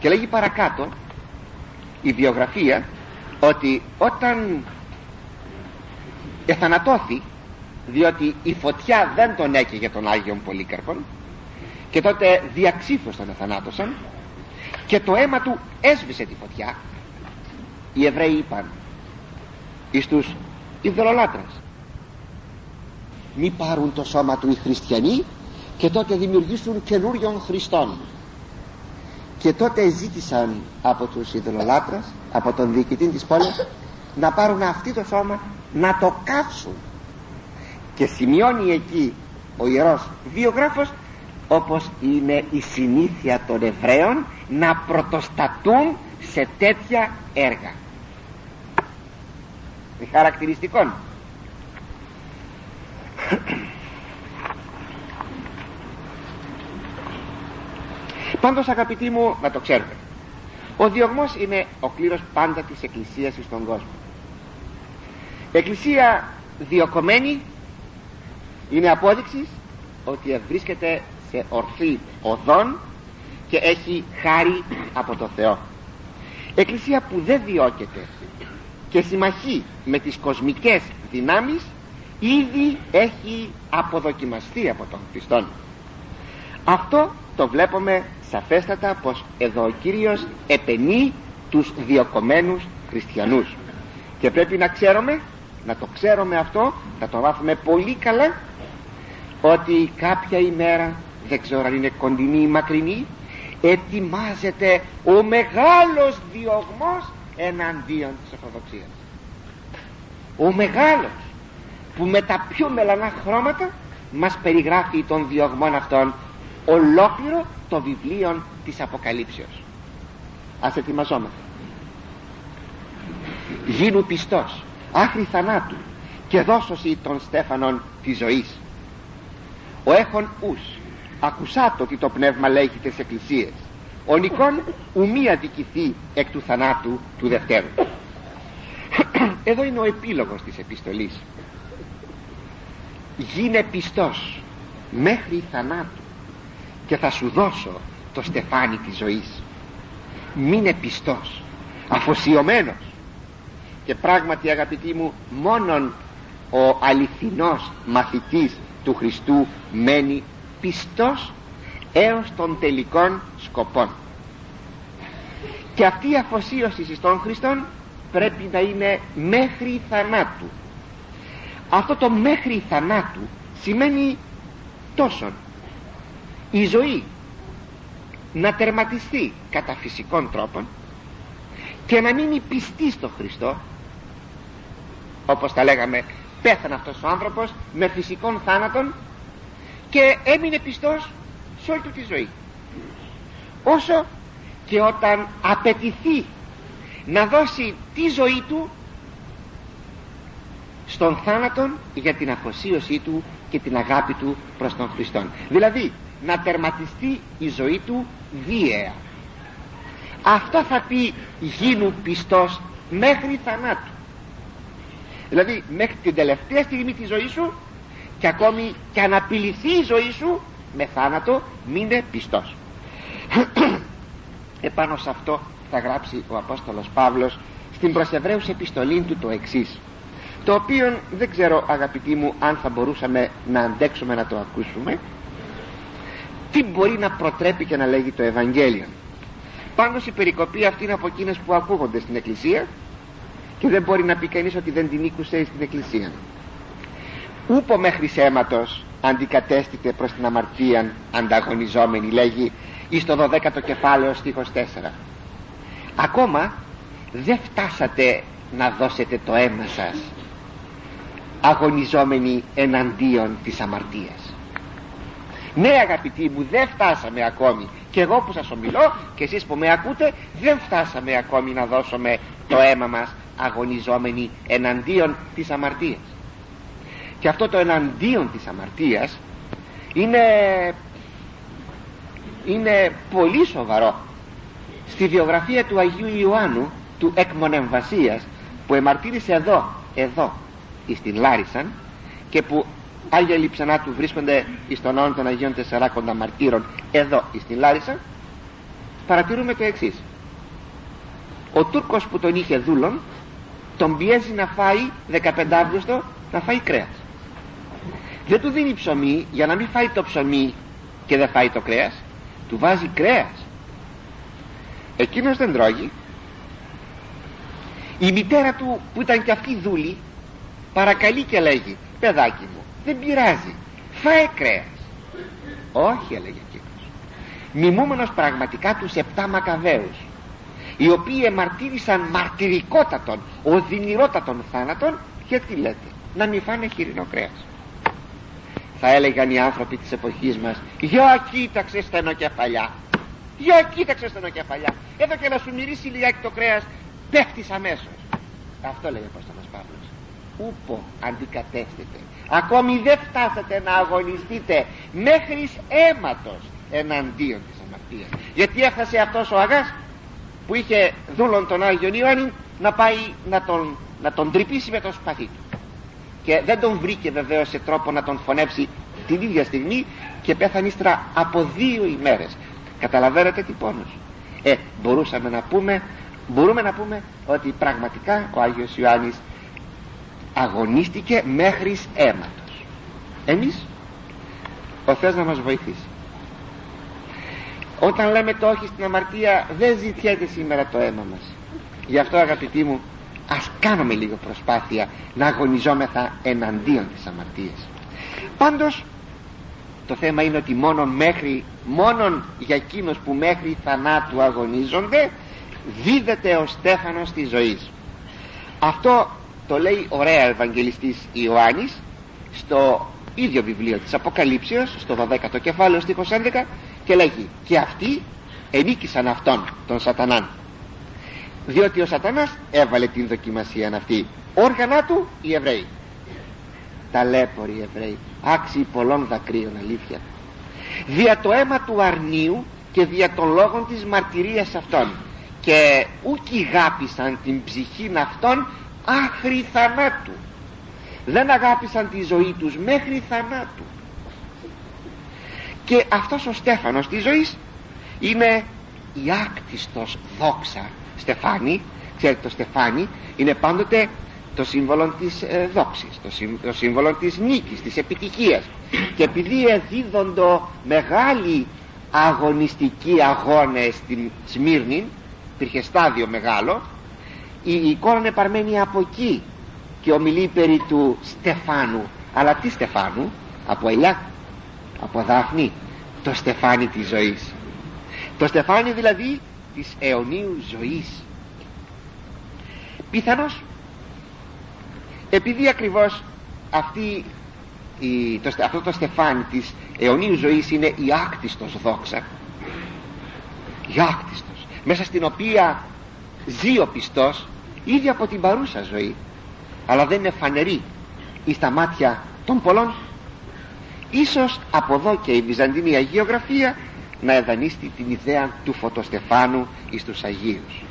Και λέγει παρακάτω η βιογραφία ότι όταν εθανατώθη διότι η φωτιά δεν τον έκαιγε τον Άγιον Πολύκαρπον και τότε διαξύφως τον εθανάτωσαν και το αίμα του έσβησε τη φωτιά οι Εβραίοι είπαν εις τους ιδωλολάτρες μη πάρουν το σώμα του οι χριστιανοί και τότε δημιουργήσουν καινούριων Χριστών και τότε ζήτησαν από τους ιδωλολάτρες από τον διοικητή της πόλης να πάρουν αυτή το σώμα να το κάψουν και σημειώνει εκεί ο Ιερός βιογράφος όπως είναι η συνήθεια των Εβραίων να πρωτοστατούν σε τέτοια έργα. Χαρακτηριστικών πάντως αγαπητοί μου να το ξέρετε ο διωγμός είναι ο κλήρος πάντα της εκκλησίας στον κόσμο. Εκκλησία διοκομμένη είναι απόδειξη ότι βρίσκεται σε ορθή οδόν και έχει χάρη από το Θεό. Εκκλησία που δεν διώκεται και συμμαχεί με τις κοσμικές δυνάμεις ήδη έχει αποδοκιμαστεί από τον Χριστό αυτό το βλέπουμε σαφέστατα πως εδώ ο Κύριος επενεί τους διοκομμένους χριστιανούς. Και πρέπει να ξέρουμε να το ξέρουμε αυτό να το μάθουμε πολύ καλά ότι κάποια ημέρα δεν ξέρω αν είναι κοντινή ή μακρινή ετοιμάζεται ο μεγάλος διωγμός εναντίον της Ορθοδοξίας. Ο μεγάλος που με τα πιο μελανά χρώματα μας περιγράφει των διωγμών αυτών ολόκληρο το βιβλίο της Αποκαλύψεως. Ας ετοιμαζόμαστε. Γίνου πιστός άχρη θανάτου και δώσωση των στέφανων της ζωής. Ο έχων ους ακουσάτο ότι το πνεύμα λέγει τις εκκλησίες. Ο νικόν ουμή δικηθεί εκ του θανάτου του Δευτέρου. Εδώ είναι ο επίλογος της επιστολής γίνε πιστός μέχρι θανάτου και θα σου δώσω το στεφάνι της ζωής. Μείνε πιστός αφοσιωμένος. Και πράγματι αγαπητοί μου μόνον ο αληθινός μαθητής του Χριστού μένει πιστός έως των τελικών σκοπών. Και αυτή η αφοσίωση στον Χριστόν πρέπει να είναι μέχρι θανάτου αυτό το μέχρι θανάτου σημαίνει τόσον. Η ζωή να τερματιστεί κατά φυσικών τρόπων και να μείνει πιστή στο Χριστό όπως τα λέγαμε πέθανε αυτός ο άνθρωπος με φυσικών θάνατων και έμεινε πιστός σε όλη του τη ζωή. Όσο και όταν απαιτηθεί να δώσει τη ζωή του στον θάνατον για την αφοσίωσή του και την αγάπη του προς τον Χριστό. Δηλαδή να τερματιστεί η ζωή του βίαια αυτό θα πει γίνου πιστός μέχρι θανάτου. Δηλαδή μέχρι την τελευταία στιγμή της ζωής σου και ακόμη και αν απειληθεί η ζωή σου με θάνατο μείνε πιστός. Επάνω σε αυτό θα γράψει ο Απόστολος Παύλος στην προς Εβραίους επιστολή του το εξής το οποίο δεν ξέρω αγαπητοί μου αν θα μπορούσαμε να αντέξουμε να το ακούσουμε. Τι μπορεί να προτρέπει και να λέγει το Ευαγγέλιο πάντως η περικοπή αυτή είναι από εκείνες που ακούγονται στην Εκκλησία και δεν μπορεί να πει κανείς ότι δεν την ήκουσε στην Εκκλησία. Ούπο μέχρι σέματος αντικατέστηται προς την αμαρτία ανταγωνιζόμενη λέγει εις το 12ο κεφάλαιο στίχος 4 ακόμα δεν φτάσατε να δώσετε το αίμα σας αγωνιζόμενοι εναντίον της αμαρτίας. Ναι αγαπητοί μου δεν φτάσαμε ακόμη. Και εγώ που σας ομιλώ και εσείς που με ακούτε δεν φτάσαμε ακόμη να δώσουμε το αίμα μας αγωνιζόμενοι εναντίον της αμαρτίας. Και αυτό το εναντίον της αμαρτίας είναι είναι πολύ σοβαρό. Στη βιογραφία του Αγίου Ιωάννου του Εκμονεμβασίας που εμαρτύρησε εδώ εδώ στην Λάρισαν και που Άγια Λειψανά του βρίσκονται στον όνομα των Αγίων Τεσσαράκοντα Μαρτύρων εδώ στην Λάρισα παρατηρούμε το εξής. ο Τούρκος που τον είχε δούλον τον πιέζει να φάει 15 Αύγουστο να φάει κρέας. Δεν του δίνει ψωμί για να μην φάει το ψωμί και δεν φάει το κρέας του βάζει κρέας. Εκείνος δεν τρώγει. Η μητέρα του που ήταν και αυτή δούλη παρακαλεί και λέγει παιδάκι μου δεν πειράζει φάε κρέας όχι έλεγε εκείνος μιμούμενος πραγματικά τους επτά μακαβαίους οι οποίοι εμαρτύρησαν μαρτυρικότατον οδυνηρότατον θάνατον γιατί λέτε να μην φάνε χοιρινό κρέας θα έλεγαν οι άνθρωποι της εποχής μας για κοίταξε στενοκεφαλιά για κοίταξε στενοκεφαλιά εδώ και να σου μυρίσει λιγάκι το κρέας πέφτεις αμέσως αυτό λέει ο Απόστολος Παύλος ούπο αντικατέστητε. Ακόμη δεν φτάσατε να αγωνιστείτε μέχρι αίματος εναντίον της αμαρτίας. Γιατί έφτασε αυτός ο αγάς που είχε δούλον τον Άγιον Ιωάννη να πάει να τον, να τον τρυπήσει με το σπαθί του. Και δεν τον βρήκε βεβαίως σε τρόπο να τον φωνέψει την ίδια στιγμή και πέθανε ύστερα από δύο ημέρες. Καταλαβαίνετε τι πόνος. Ε μπορούσαμε να πούμε μπορούμε να πούμε ότι πραγματικά ο Άγιος Ιωάννης αγωνίστηκε μέχρι αίματος. Εμείς ο Θεός να μας βοηθήσει. Όταν λέμε το όχι στην αμαρτία δεν ζητιέται σήμερα το αίμα μας. Γι' αυτό αγαπητοί μου ας κάνουμε λίγο προσπάθεια να αγωνιζόμεθα εναντίον της αμαρτίας. Πάντως το θέμα είναι ότι μόνο μέχρι μόνον για εκείνους που μέχρι θανάτου αγωνίζονται δίδεται ο Στέφανος της ζωής. Αυτό το λέει ωραία Ευαγγελιστής Ιωάννης στο ίδιο βιβλίο της Αποκαλύψεως στο 12ο κεφάλαιο στίχος 11 και λέγει και αυτοί ενίκησαν αυτόν τον σατανάν διότι ο σατανάς έβαλε την δοκιμασία αυτή. Όργανα του οι Εβραίοι. Ταλέποροι Εβραίοι άξιοι πολλών δακρύων αλήθεια. Δια το αίμα του αρνίου και δια των λόγων της μαρτυρίας αυτών. Και ούκοι γάπησαν την ψυχή αυτών άχρη θανάτου. Δεν αγάπησαν τη ζωή τους μέχρι θανάτου. Και αυτός ο Στέφανος της ζωής είναι η άκτιστος δόξα. Στεφάνι ξέρετε το στεφάνι είναι πάντοτε το σύμβολο της ε, δόξης το, σύμβολο της νίκης, της επιτυχίας. Και επειδή εδίδοντο μεγάλη αγωνιστική αγώνες στην Σμύρνη υπήρχε στάδιο μεγάλο η εικόνα είναι παρμένη από εκεί και ομιλεί περί του Στεφάνου. Αλλά τι Στεφάνου; Από ελιά από δάφνη το στεφάνι της ζωής. Το στεφάνι δηλαδή της αιωνίου ζωής. Πιθανώς επειδή ακριβώς αυτή η, το, αυτό το στεφάνι της αιωνίου ζωής είναι η άκτιστος δόξα η άκτιστος μέσα στην οποία ζει ο πιστός ήδη από την παρούσα ζωή αλλά δεν είναι φανερή ή στα μάτια των πολλών. Ίσως από εδώ και η Βυζαντινή Αγιογραφία να εδανίστη την ιδέα του φωτοστεφάνου εις τους Αγίους.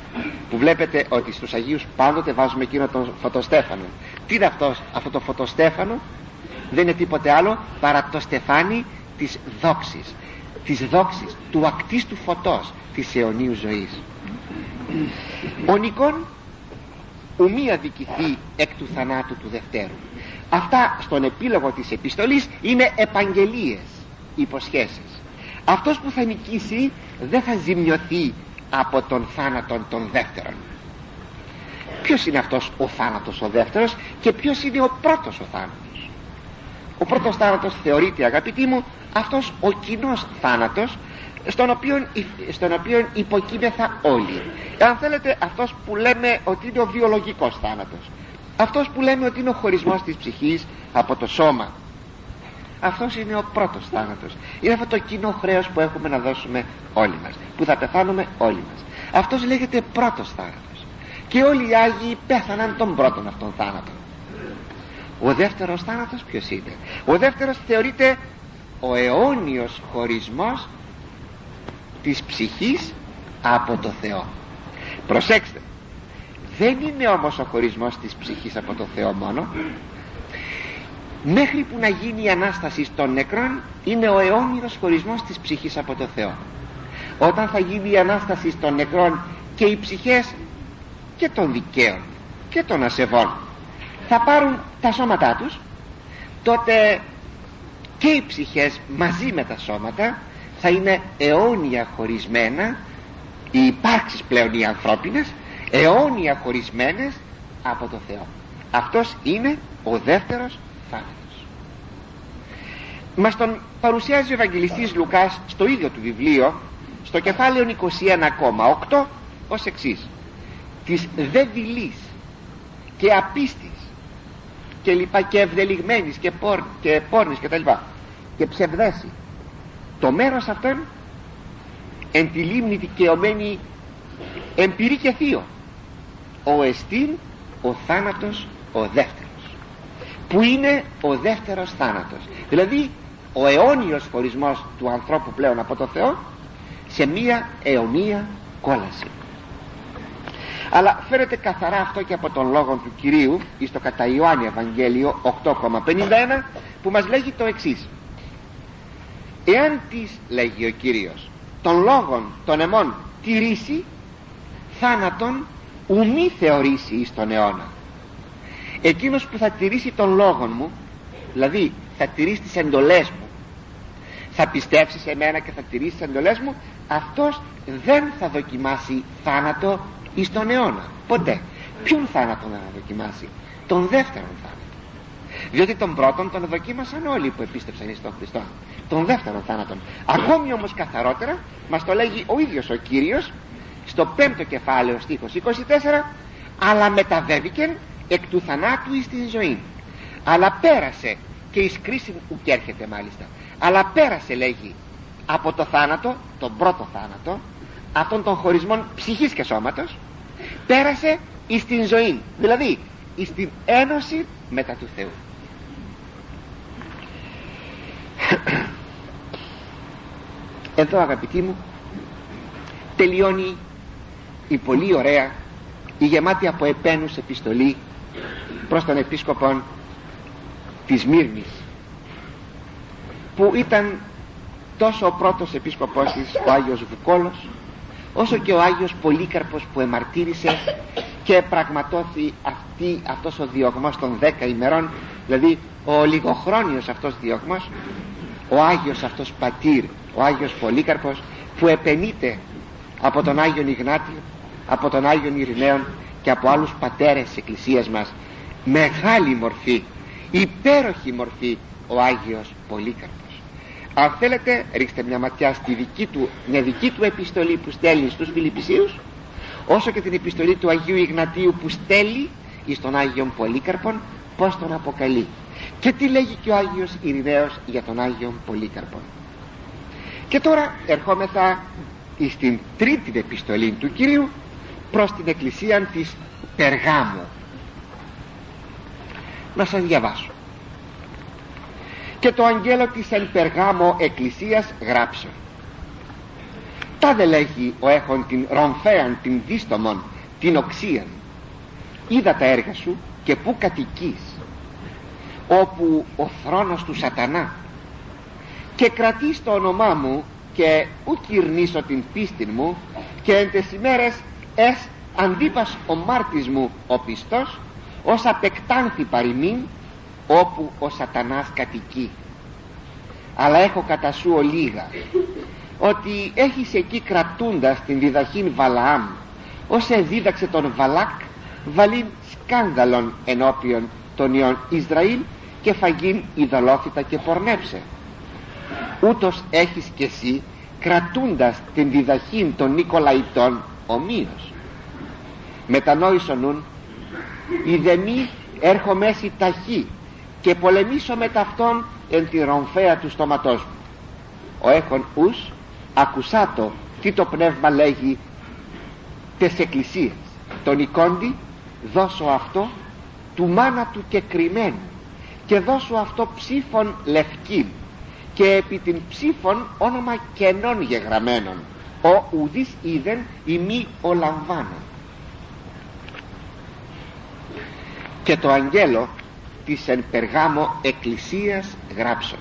Που βλέπετε ότι στους Αγίους πάντοτε βάζουμε εκείνο τον φωτοστέφανο. Τι είναι αυτός, αυτό το φωτοστέφανο; Δεν είναι τίποτε άλλο παρά το στεφάνι της δόξης της δόξης, του ακτίστου φωτός της αιωνίου ζωής. Ο Νικόν ουμή δικηθεί εκ του θανάτου του Δευτέρου. Αυτά στον επίλογο της επιστολής είναι επαγγελίες υποσχέσεις. Αυτός που θα νικήσει δεν θα ζημιωθεί από τον θάνατο των δεύτερων. Ποιος είναι αυτός ο θάνατος ο δεύτερος και ποιος είναι ο πρώτος ο θάνατος; Ο πρώτος θάνατος θεωρείται αγαπητοί μου αυτός ο κοινός θάνατος στον οποίο, στον οποίο υποκείμεθα όλοι. Αν θέλετε αυτός που λέμε ότι είναι ο βιολογικός θάνατος. Αυτός που λέμε ότι είναι ο χωρισμός της ψυχής από το σώμα. Αυτός είναι ο πρώτος θάνατος. Είναι αυτό το κοινό χρέος που έχουμε να δώσουμε όλοι μας που θα πεθάνουμε όλοι μας. Αυτός λέγεται πρώτος θάνατος. Και όλοι οι Άγιοι πέθαναν τον πρώτον αυτόν θάνατο ο δεύτερος θάνατος ποιος είναι; Ο δεύτερος θεωρείται ο αιώνιος χωρισμός της ψυχής από το Θεό. Προσέξτε δεν είναι όμως ο χωρισμός της ψυχής από το Θεό μόνο. Μέχρι που να γίνει η Ανάσταση των νεκρών είναι ο αιώνιος χωρισμός της ψυχής από το Θεό. Όταν θα γίνει η Ανάσταση των νεκρών και οι ψυχές και των δικαίων και των ασεβών θα πάρουν τα σώματά τους τότε και οι ψυχές μαζί με τα σώματα θα είναι αιώνια χωρισμένα οι υπάρξεις πλέον οι ανθρώπινες αιώνια χωρισμένες από το Θεό. Αυτός είναι ο δεύτερος θάνατος. Μας τον παρουσιάζει ο Ευαγγελιστής Λουκάς στο ίδιο του βιβλίο στο κεφάλαιο 21,8 ως εξής. Της δεδηλής και απίστης και λοιπά και ευδελιγμένης και, πόρ, και πόρνης και τα λοιπά και ψευδέση το μέρος αυτόν εν τη λίμνη δικαιωμένη εμπειρή και θείο. Ο εστίν ο θάνατος ο δεύτερος. Που είναι ο δεύτερος θάνατος. Δηλαδή ο αιώνιος χωρισμός του ανθρώπου πλέον από το Θεό σε μία αιωνία κόλαση. Αλλά φέρεται καθαρά αυτό και από τον λόγο του Κυρίου εις το κατά Ιωάννη Ευαγγέλιο 8,51 που μας λέγει το εξής εάν της λέγει ο Κύριος των λόγων των εμών τηρήσει θάνατον ουμή θεωρήσει εις τον αιώνα. Εκείνος που θα τηρήσει των λόγων μου δηλαδή θα τηρήσει τις εντολές μου θα πιστέψει σε μένα και θα τηρήσει τις εντολές μου αυτός δεν θα δοκιμάσει θάνατο εις τον αιώνα. Ποτέ. Ποιον θάνατο να δοκιμάσει; Τον δεύτερον θάνατο διότι τον πρώτον τον δοκίμασαν όλοι που επίστεψαν εις τον Χριστό. Τον δεύτερον θάνατον. Ακόμη όμως καθαρότερα μας το λέγει ο ίδιος ο Κύριος στο πέμπτο κεφάλαιο στίχος 24 αλλά μεταβέβηκε εκ του θανάτου εις την ζωή. Αλλά πέρασε και εις κρίση που και έρχεται μάλιστα. Αλλά πέρασε λέγει από το θάνατο τον πρώτο θάνατο αυτών των χωρισμών ψυχής και σώματος πέρασε εις την ζωή. Δηλαδή εις την ένωση μετά του Θεού εδώ αγαπητοί μου τελειώνει η πολύ ωραία η γεμάτη από επένους επιστολή προς τον επίσκοπο της Μύρνης που ήταν τόσο ο πρώτος επίσκοπός της ο Άγιος Βουκόλος όσο και ο Άγιος Πολύκαρπος που εμαρτύρησε και πραγματώθη αυτή, αυτός ο διωγμός των δέκα ημερών δηλαδή ο λιγοχρόνιος αυτός διωγμός ο Άγιος αυτός πατήρ ο Άγιος Πολύκαρπος που επενείται από τον Άγιον Ιγνάτιο από τον Άγιον Ειρηναίον και από άλλους πατέρες της Εκκλησίας μας. Μεγάλη μορφή υπέροχη μορφή ο Άγιος Πολύκαρπος. Αν θέλετε ρίξτε μια ματιά στη δική του, μια δική του επιστολή που στέλνει στους Φιλιππισίους όσο και την επιστολή του Αγίου Ιγνατίου που στέλνει εις τον Άγιον Πολύκαρπον πως τον αποκαλεί. Και τι λέγει και ο Άγιος Ειρηναίος για τον Άγιον Πολύκαρπον. Και τώρα ερχόμεθα στην τρίτη επιστολή του Κυρίου προς την εκκλησία της Περγάμου. Να σας διαβάσω. Και το αγγέλο της εν Περγάμο εκκλησίας γράψε τα δε λέγει ο έχων την ρομφέαν την δίστομον την οξίαν είδα τα έργα σου και πού κατοικείς όπου ο θρόνος του σατανά. Και κρατείς το όνομά μου και ου κυρνήσω την πίστη μου και εν τες ημέρες ες αντίπας ο μάρτης μου ο πιστός ως απεκτάνθη παροιμήν όπου ο σατανάς κατοικεί. Αλλά έχω κατά σου ολίγα ότι έχεις εκεί κρατούντας την διδαχήν Βαλαάμ. Ως εδίδαξε τον Βαλάκ βαλήν σκάνδαλον ενώπιον των ιών Ισραήλ και φαγήν ειδωλόφυτα και πορνέψε. Ούτως έχεις και εσύ κρατούντας την διδαχήν των Νικολαϊτών ομοίως. Μετανόησον νουν μη έρχομαι εσύ ταχύ και πολεμήσω με ταυτόν εν τη ρομφαία του στόματός μου. Ο έχων ους ακουσάτο τι το πνεύμα λέγει τες εκκλησίες. Τον εικόντι δώσω αυτό του μάνα του και κρυμμένου και δώσω αυτό ψήφων λευκή και επί την ψήφων όνομα κενών γεγραμμένων. Ο ουδής είδεν η μη ο λαμβάνων και το αγγέλο της εν Περγάμο εκκλησίας γράψον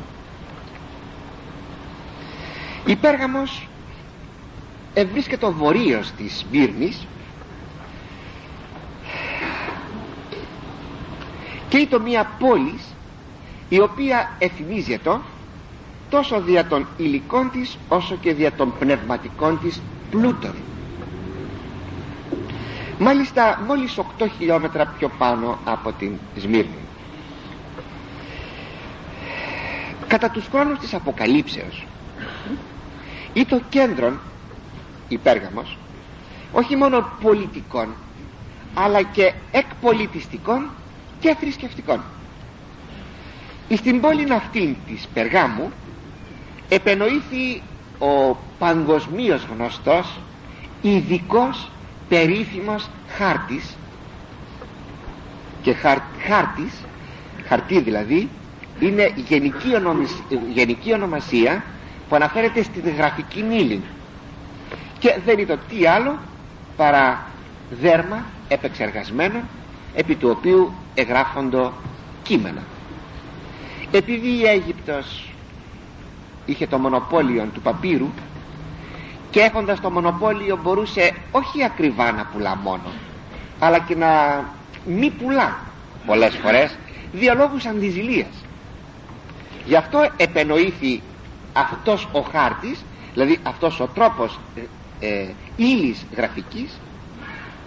η Πέργαμος ευρίσκεται ο βορείος της Σμύρνης και είναι μια πόλης η οποία εφημίζεται τόσο δια των υλικών της όσο και δια των πνευματικών της πλούτων. Μάλιστα μόλις 8 χιλιόμετρα πιο πάνω από την Σμύρνη. Κατά τους χρόνους της Αποκαλύψεως ή το κέντρο η Πέργαμος όχι μόνο πολιτικών αλλά και εκπολιτιστικών και θρησκευτικών. Στην πόλη αυτή της Περγάμου επενοήθη ο παγκοσμίως γνωστός ειδικός περίφημος χάρτης. Και χάρτης χαρτί δηλαδή είναι γενική, γενική ονομασία που αναφέρεται στην γραφική νύλη και δεν είναι το τι άλλο παρά δέρμα επεξεργασμένο επί του οποίου εγγράφονται κείμενα. Επειδή η Αίγυπτος είχε το μονοπόλιο του παπύρου και έχοντας το μονοπόλιο μπορούσε όχι ακριβά να πουλά μόνο αλλά και να μη πουλά πολλές φορές δια λόγους αντιζηλίας. Γι' αυτό επενοήθη αυτός ο χάρτης δηλαδή αυτός ο τρόπος ε, ε, ύλης γραφικής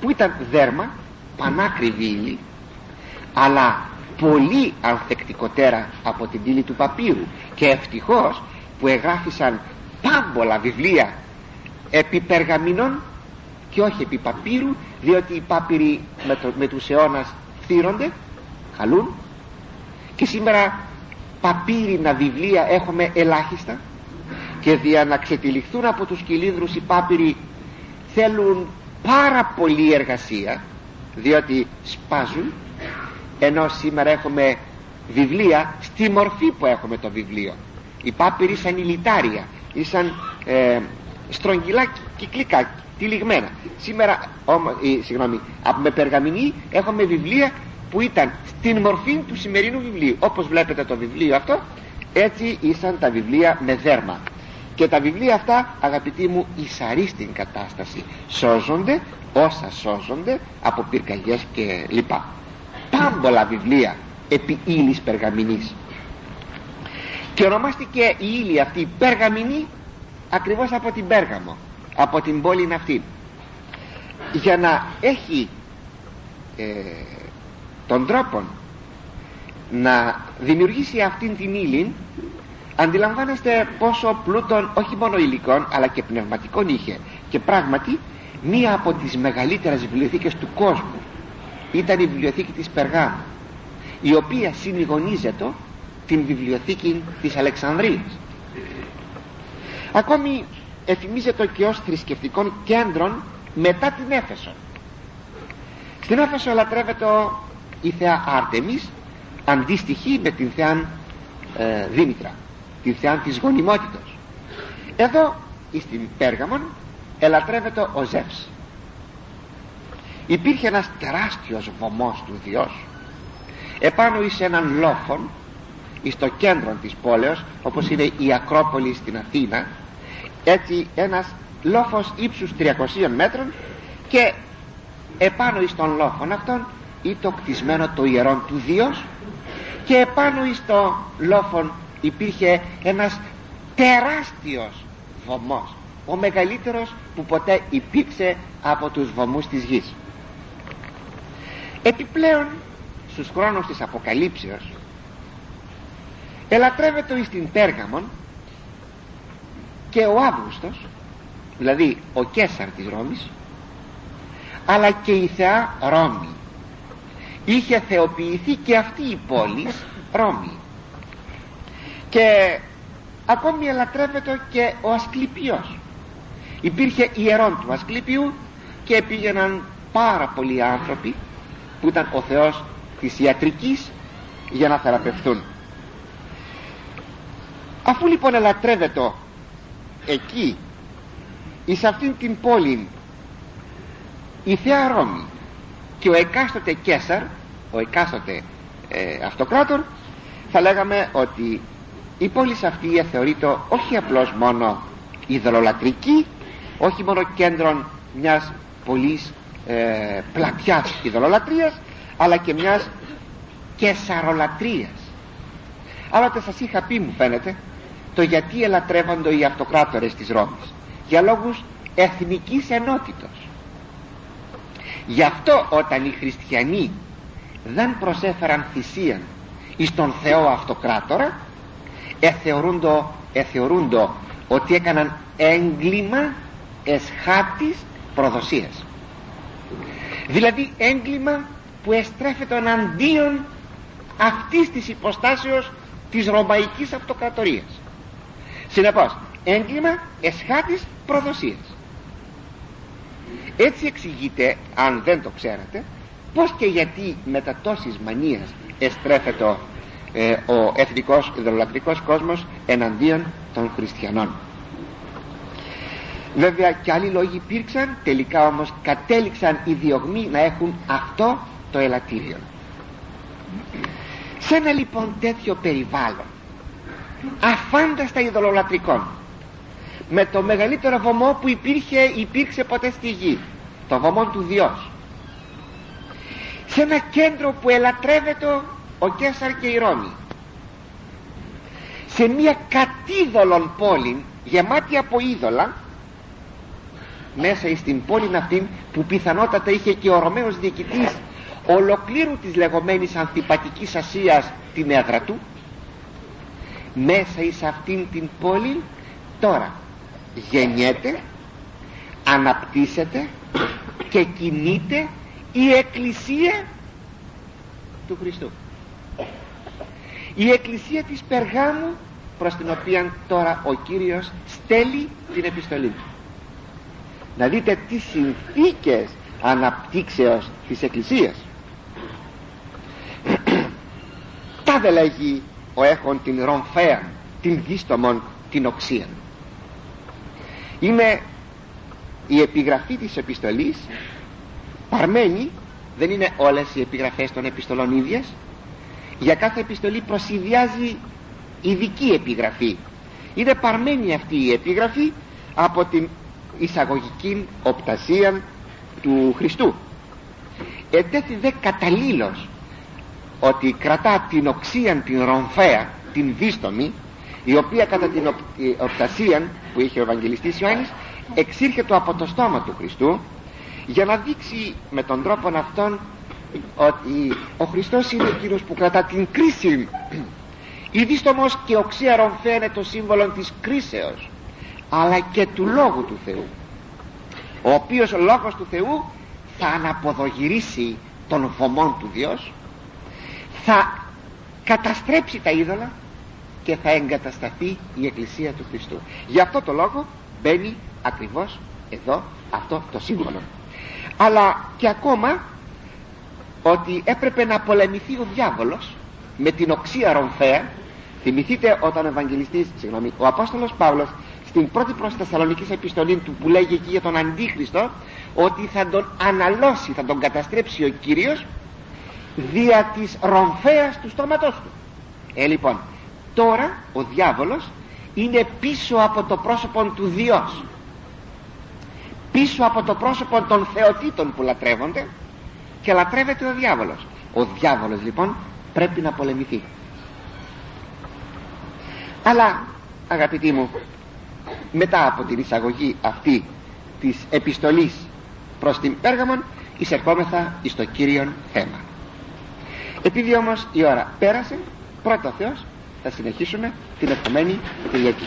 που ήταν δέρμα πανάκριβη ύλη αλλά πολύ ανθεκτικότερα από την ύλη του παπύρου. Και ευτυχώς που εγγράφησαν πάμπολα βιβλία επί περγαμινών και όχι επί παπύρου διότι οι πάπυροι με, το, με τους αιώνας θύρονται χαλούν. Και σήμερα παπύρινα βιβλία έχουμε ελάχιστα και δια να ξετυλιχθούν από τους κυλίδρους οι πάπυροι θέλουν πάρα πολλή εργασία διότι σπάζουν ενώ σήμερα έχουμε βιβλία στη μορφή που έχουμε το βιβλίο. Οι πάπυροι σαν ηλιτάρια ή σαν ε, στρογγυλά κυκλικά τυλιγμένα. Σήμερα όμως, ε, συγγνώμη, με περγαμηνή έχουμε βιβλία που ήταν στην μορφή του σημερινού βιβλίου. Όπως βλέπετε το βιβλίο αυτό έτσι ήσαν τα βιβλία με δέρμα. Και τα βιβλία αυτά αγαπητοί μου ισαρίστην κατάσταση. Σώζονται όσα σώζονται από πυρκαγιές και λοιπά. Πάμπολα βιβλία επί ύλης περγαμηνής. Και ονομάστηκε η ύλη αυτή η περγαμηνή ακριβώς από την Πέργαμο από την πόλη αυτή. Για να έχει ε, τον τρόπο να δημιουργήσει αυτήν την ύλη αντιλαμβάνεστε πόσο πλούτον όχι μόνο υλικών αλλά και πνευματικών είχε. Και πράγματι μία από τις μεγαλύτερες βιβλιοθήκες του κόσμου ήταν η βιβλιοθήκη της Περγάμου η οποία συνηγονίζεται την βιβλιοθήκη της Αλεξανδρίας. Ακόμη εφημίζεται και ως θρησκευτικών κέντρων μετά την Έφεσο. Στην Έφεσο λατρεύεται η θεά Άρτεμις αντίστοιχη με την θεά ε, Δήμητρα την θεά της γονιμότητος. Εδώ στην Πέργαμον ελατρεύεται ο Ζεύς. Υπήρχε ένας τεράστιος βωμός του Διός επάνω εις έναν λόφον εις το κέντρο της πόλεως όπως είναι η Ακρόπολη στην Αθήνα έτσι ένας λόφος ύψους 300 μέτρων και επάνω εις τον λόφον αυτόν ήταν κτισμένο το ιερόν του Διός και επάνω εις το λόφον υπήρχε ένας τεράστιος βωμός. Ο μεγαλύτερος που ποτέ υπήρξε από τους βωμούς της γης. Επιπλέον στους χρόνους της Αποκαλύψεως ελατρεύεται εις την Πέργαμον και ο Αύγουστος δηλαδή ο Κέσαρ της Ρώμης αλλά και η θεά Ρώμη είχε θεοποιηθεί και αυτή η πόλη Ρώμη. Και ακόμη ελατρεύεται και ο Ασκληπιός. Υπήρχε ιερόν του Ασκλήπιου και πήγαιναν πάρα πολλοί άνθρωποι που ήταν ο Θεός της ιατρικής για να θεραπευθούν. Αφού λοιπόν ελατρεύεται εκεί εις αυτήν την πόλη η Θεία Ρώμη και ο εκάστοτε Κέσαρ ο εκάστοτε ε, αυτοκράτορ θα λέγαμε ότι η πόλη αυτή θεωρείται όχι απλώς μόνο ειδωλολατρική όχι μόνο κέντρο μιας πολλής ε, πλατιάς ειδωλολατρίας αλλά και μιας κεσαρολατρίας. Άλλοτε σας είχα πει μου φαίνεται το γιατί ελατρεύονται οι αυτοκράτορες της Ρώμης. Για λόγους εθνικής ενότητος γι' αυτό όταν οι χριστιανοί δεν προσέφεραν θυσίαν εις τον Θεό αυτοκράτορα εθεωρούντο, εθεωρούντο ότι έκαναν έγκλημα εσχάτης προδοσίας. Δηλαδή έγκλημα που εστρέφεται εναντίον αυτής της υποστάσεως της Ρωμαϊκής Αυτοκρατορίας. Συνεπώς έγκλημα εσχάτης προδοσίας έτσι εξηγείται αν δεν το ξέρατε πως και γιατί μετά τόσης μανίας εστρέφεται ε, ο εθνικός ιδρολατρικός κόσμος εναντίον των χριστιανών. Βέβαια και άλλοι λόγοι υπήρξαν τελικά όμως κατέληξαν οι διωγμοί να έχουν αυτό το ελαττήριο. Σε ένα λοιπόν τέτοιο περιβάλλον αφάνταστα ειδωλολατρικών με το μεγαλύτερο βωμό που υπήρχε, υπήρξε ποτέ στη γη. Το βωμό του Διός. Σε ένα κέντρο που ελατρεύεται ο Κέσαρ και η Ρώμη. Σε μια κατίδωλον πόλη γεμάτη από είδωλα μέσα στην πόλη αυτή που πιθανότατα είχε και ο Ρωμαίος διοικητής ολοκλήρου της λεγόμενης αντιπατικής Ασίας την έδρα του μέσα εις αυτήν την πόλη τώρα γεννιέται αναπτύσσεται και κινείται η εκκλησία του Χριστού. Η εκκλησία της Περγάμου προς την οποία τώρα ο Κύριος στέλνει την επιστολή του. Να δείτε τις συνθήκες αναπτύξεως της εκκλησίας. Τα δε λέγει ο έχων την ρομφέα την δίστομον την οξία είναι η επιγραφή της επιστολής παρμένη δεν είναι όλες οι επιγραφές των επιστολών ίδιες. Για κάθε επιστολή προσυδειάζει ειδική επιγραφή. Είναι παρμένη αυτή η επιγραφή από την εισαγωγική οπτασία του Χριστού. Ετέθη δε καταλήλως ότι κρατά την οξίαν την ρομφέα την δίστομη η οποία κατά την οπτασία που είχε ο Ευαγγελιστής Ιωάννης εξήρχεται από το στόμα του Χριστού για να δείξει με τον τρόπο αυτόν ότι ο Χριστός είναι ο Κύριος που κρατά την κρίση. Η δίστομος και οξία ρομφέα είναι το σύμβολο της κρίσεως αλλά και του Λόγου του Θεού ο οποίος ο Λόγος του Θεού θα αναποδογυρίσει τον βωμόν του Διός θα καταστρέψει τα είδωλα και θα εγκατασταθεί η Εκκλησία του Χριστού. Γι' αυτό το λόγο μπαίνει ακριβώς εδώ αυτό το σύμβολο. Αλλά και ακόμα ότι έπρεπε να πολεμηθεί ο διάβολος με την οξία ρομφαία. Θυμηθείτε όταν ο Ευαγγελιστής συγγνώμη, ο Απόστολος Παύλος στην πρώτη προς Θεσσαλονικής επιστολή του που λέγει εκεί για τον Αντίχριστο ότι θα τον αναλώσει, θα τον καταστρέψει ο Κύριος δια της ρομφέας του στόματός του. Ε λοιπόν τώρα ο διάβολος είναι πίσω από το πρόσωπο του Διός. Πίσω από το πρόσωπο των θεοτήτων που λατρεύονται και λατρεύεται ο διάβολος. Ο διάβολος λοιπόν πρέπει να πολεμηθεί. Αλλά αγαπητοί μου μετά από την εισαγωγή αυτή της επιστολής προς την Πέργαμον εισερχόμεθα εις το Κύριον θέμα. Επειδή όμως η ώρα πέρασε πρώτο Θεός θα συνεχίσουμε την επόμενη Κυριακή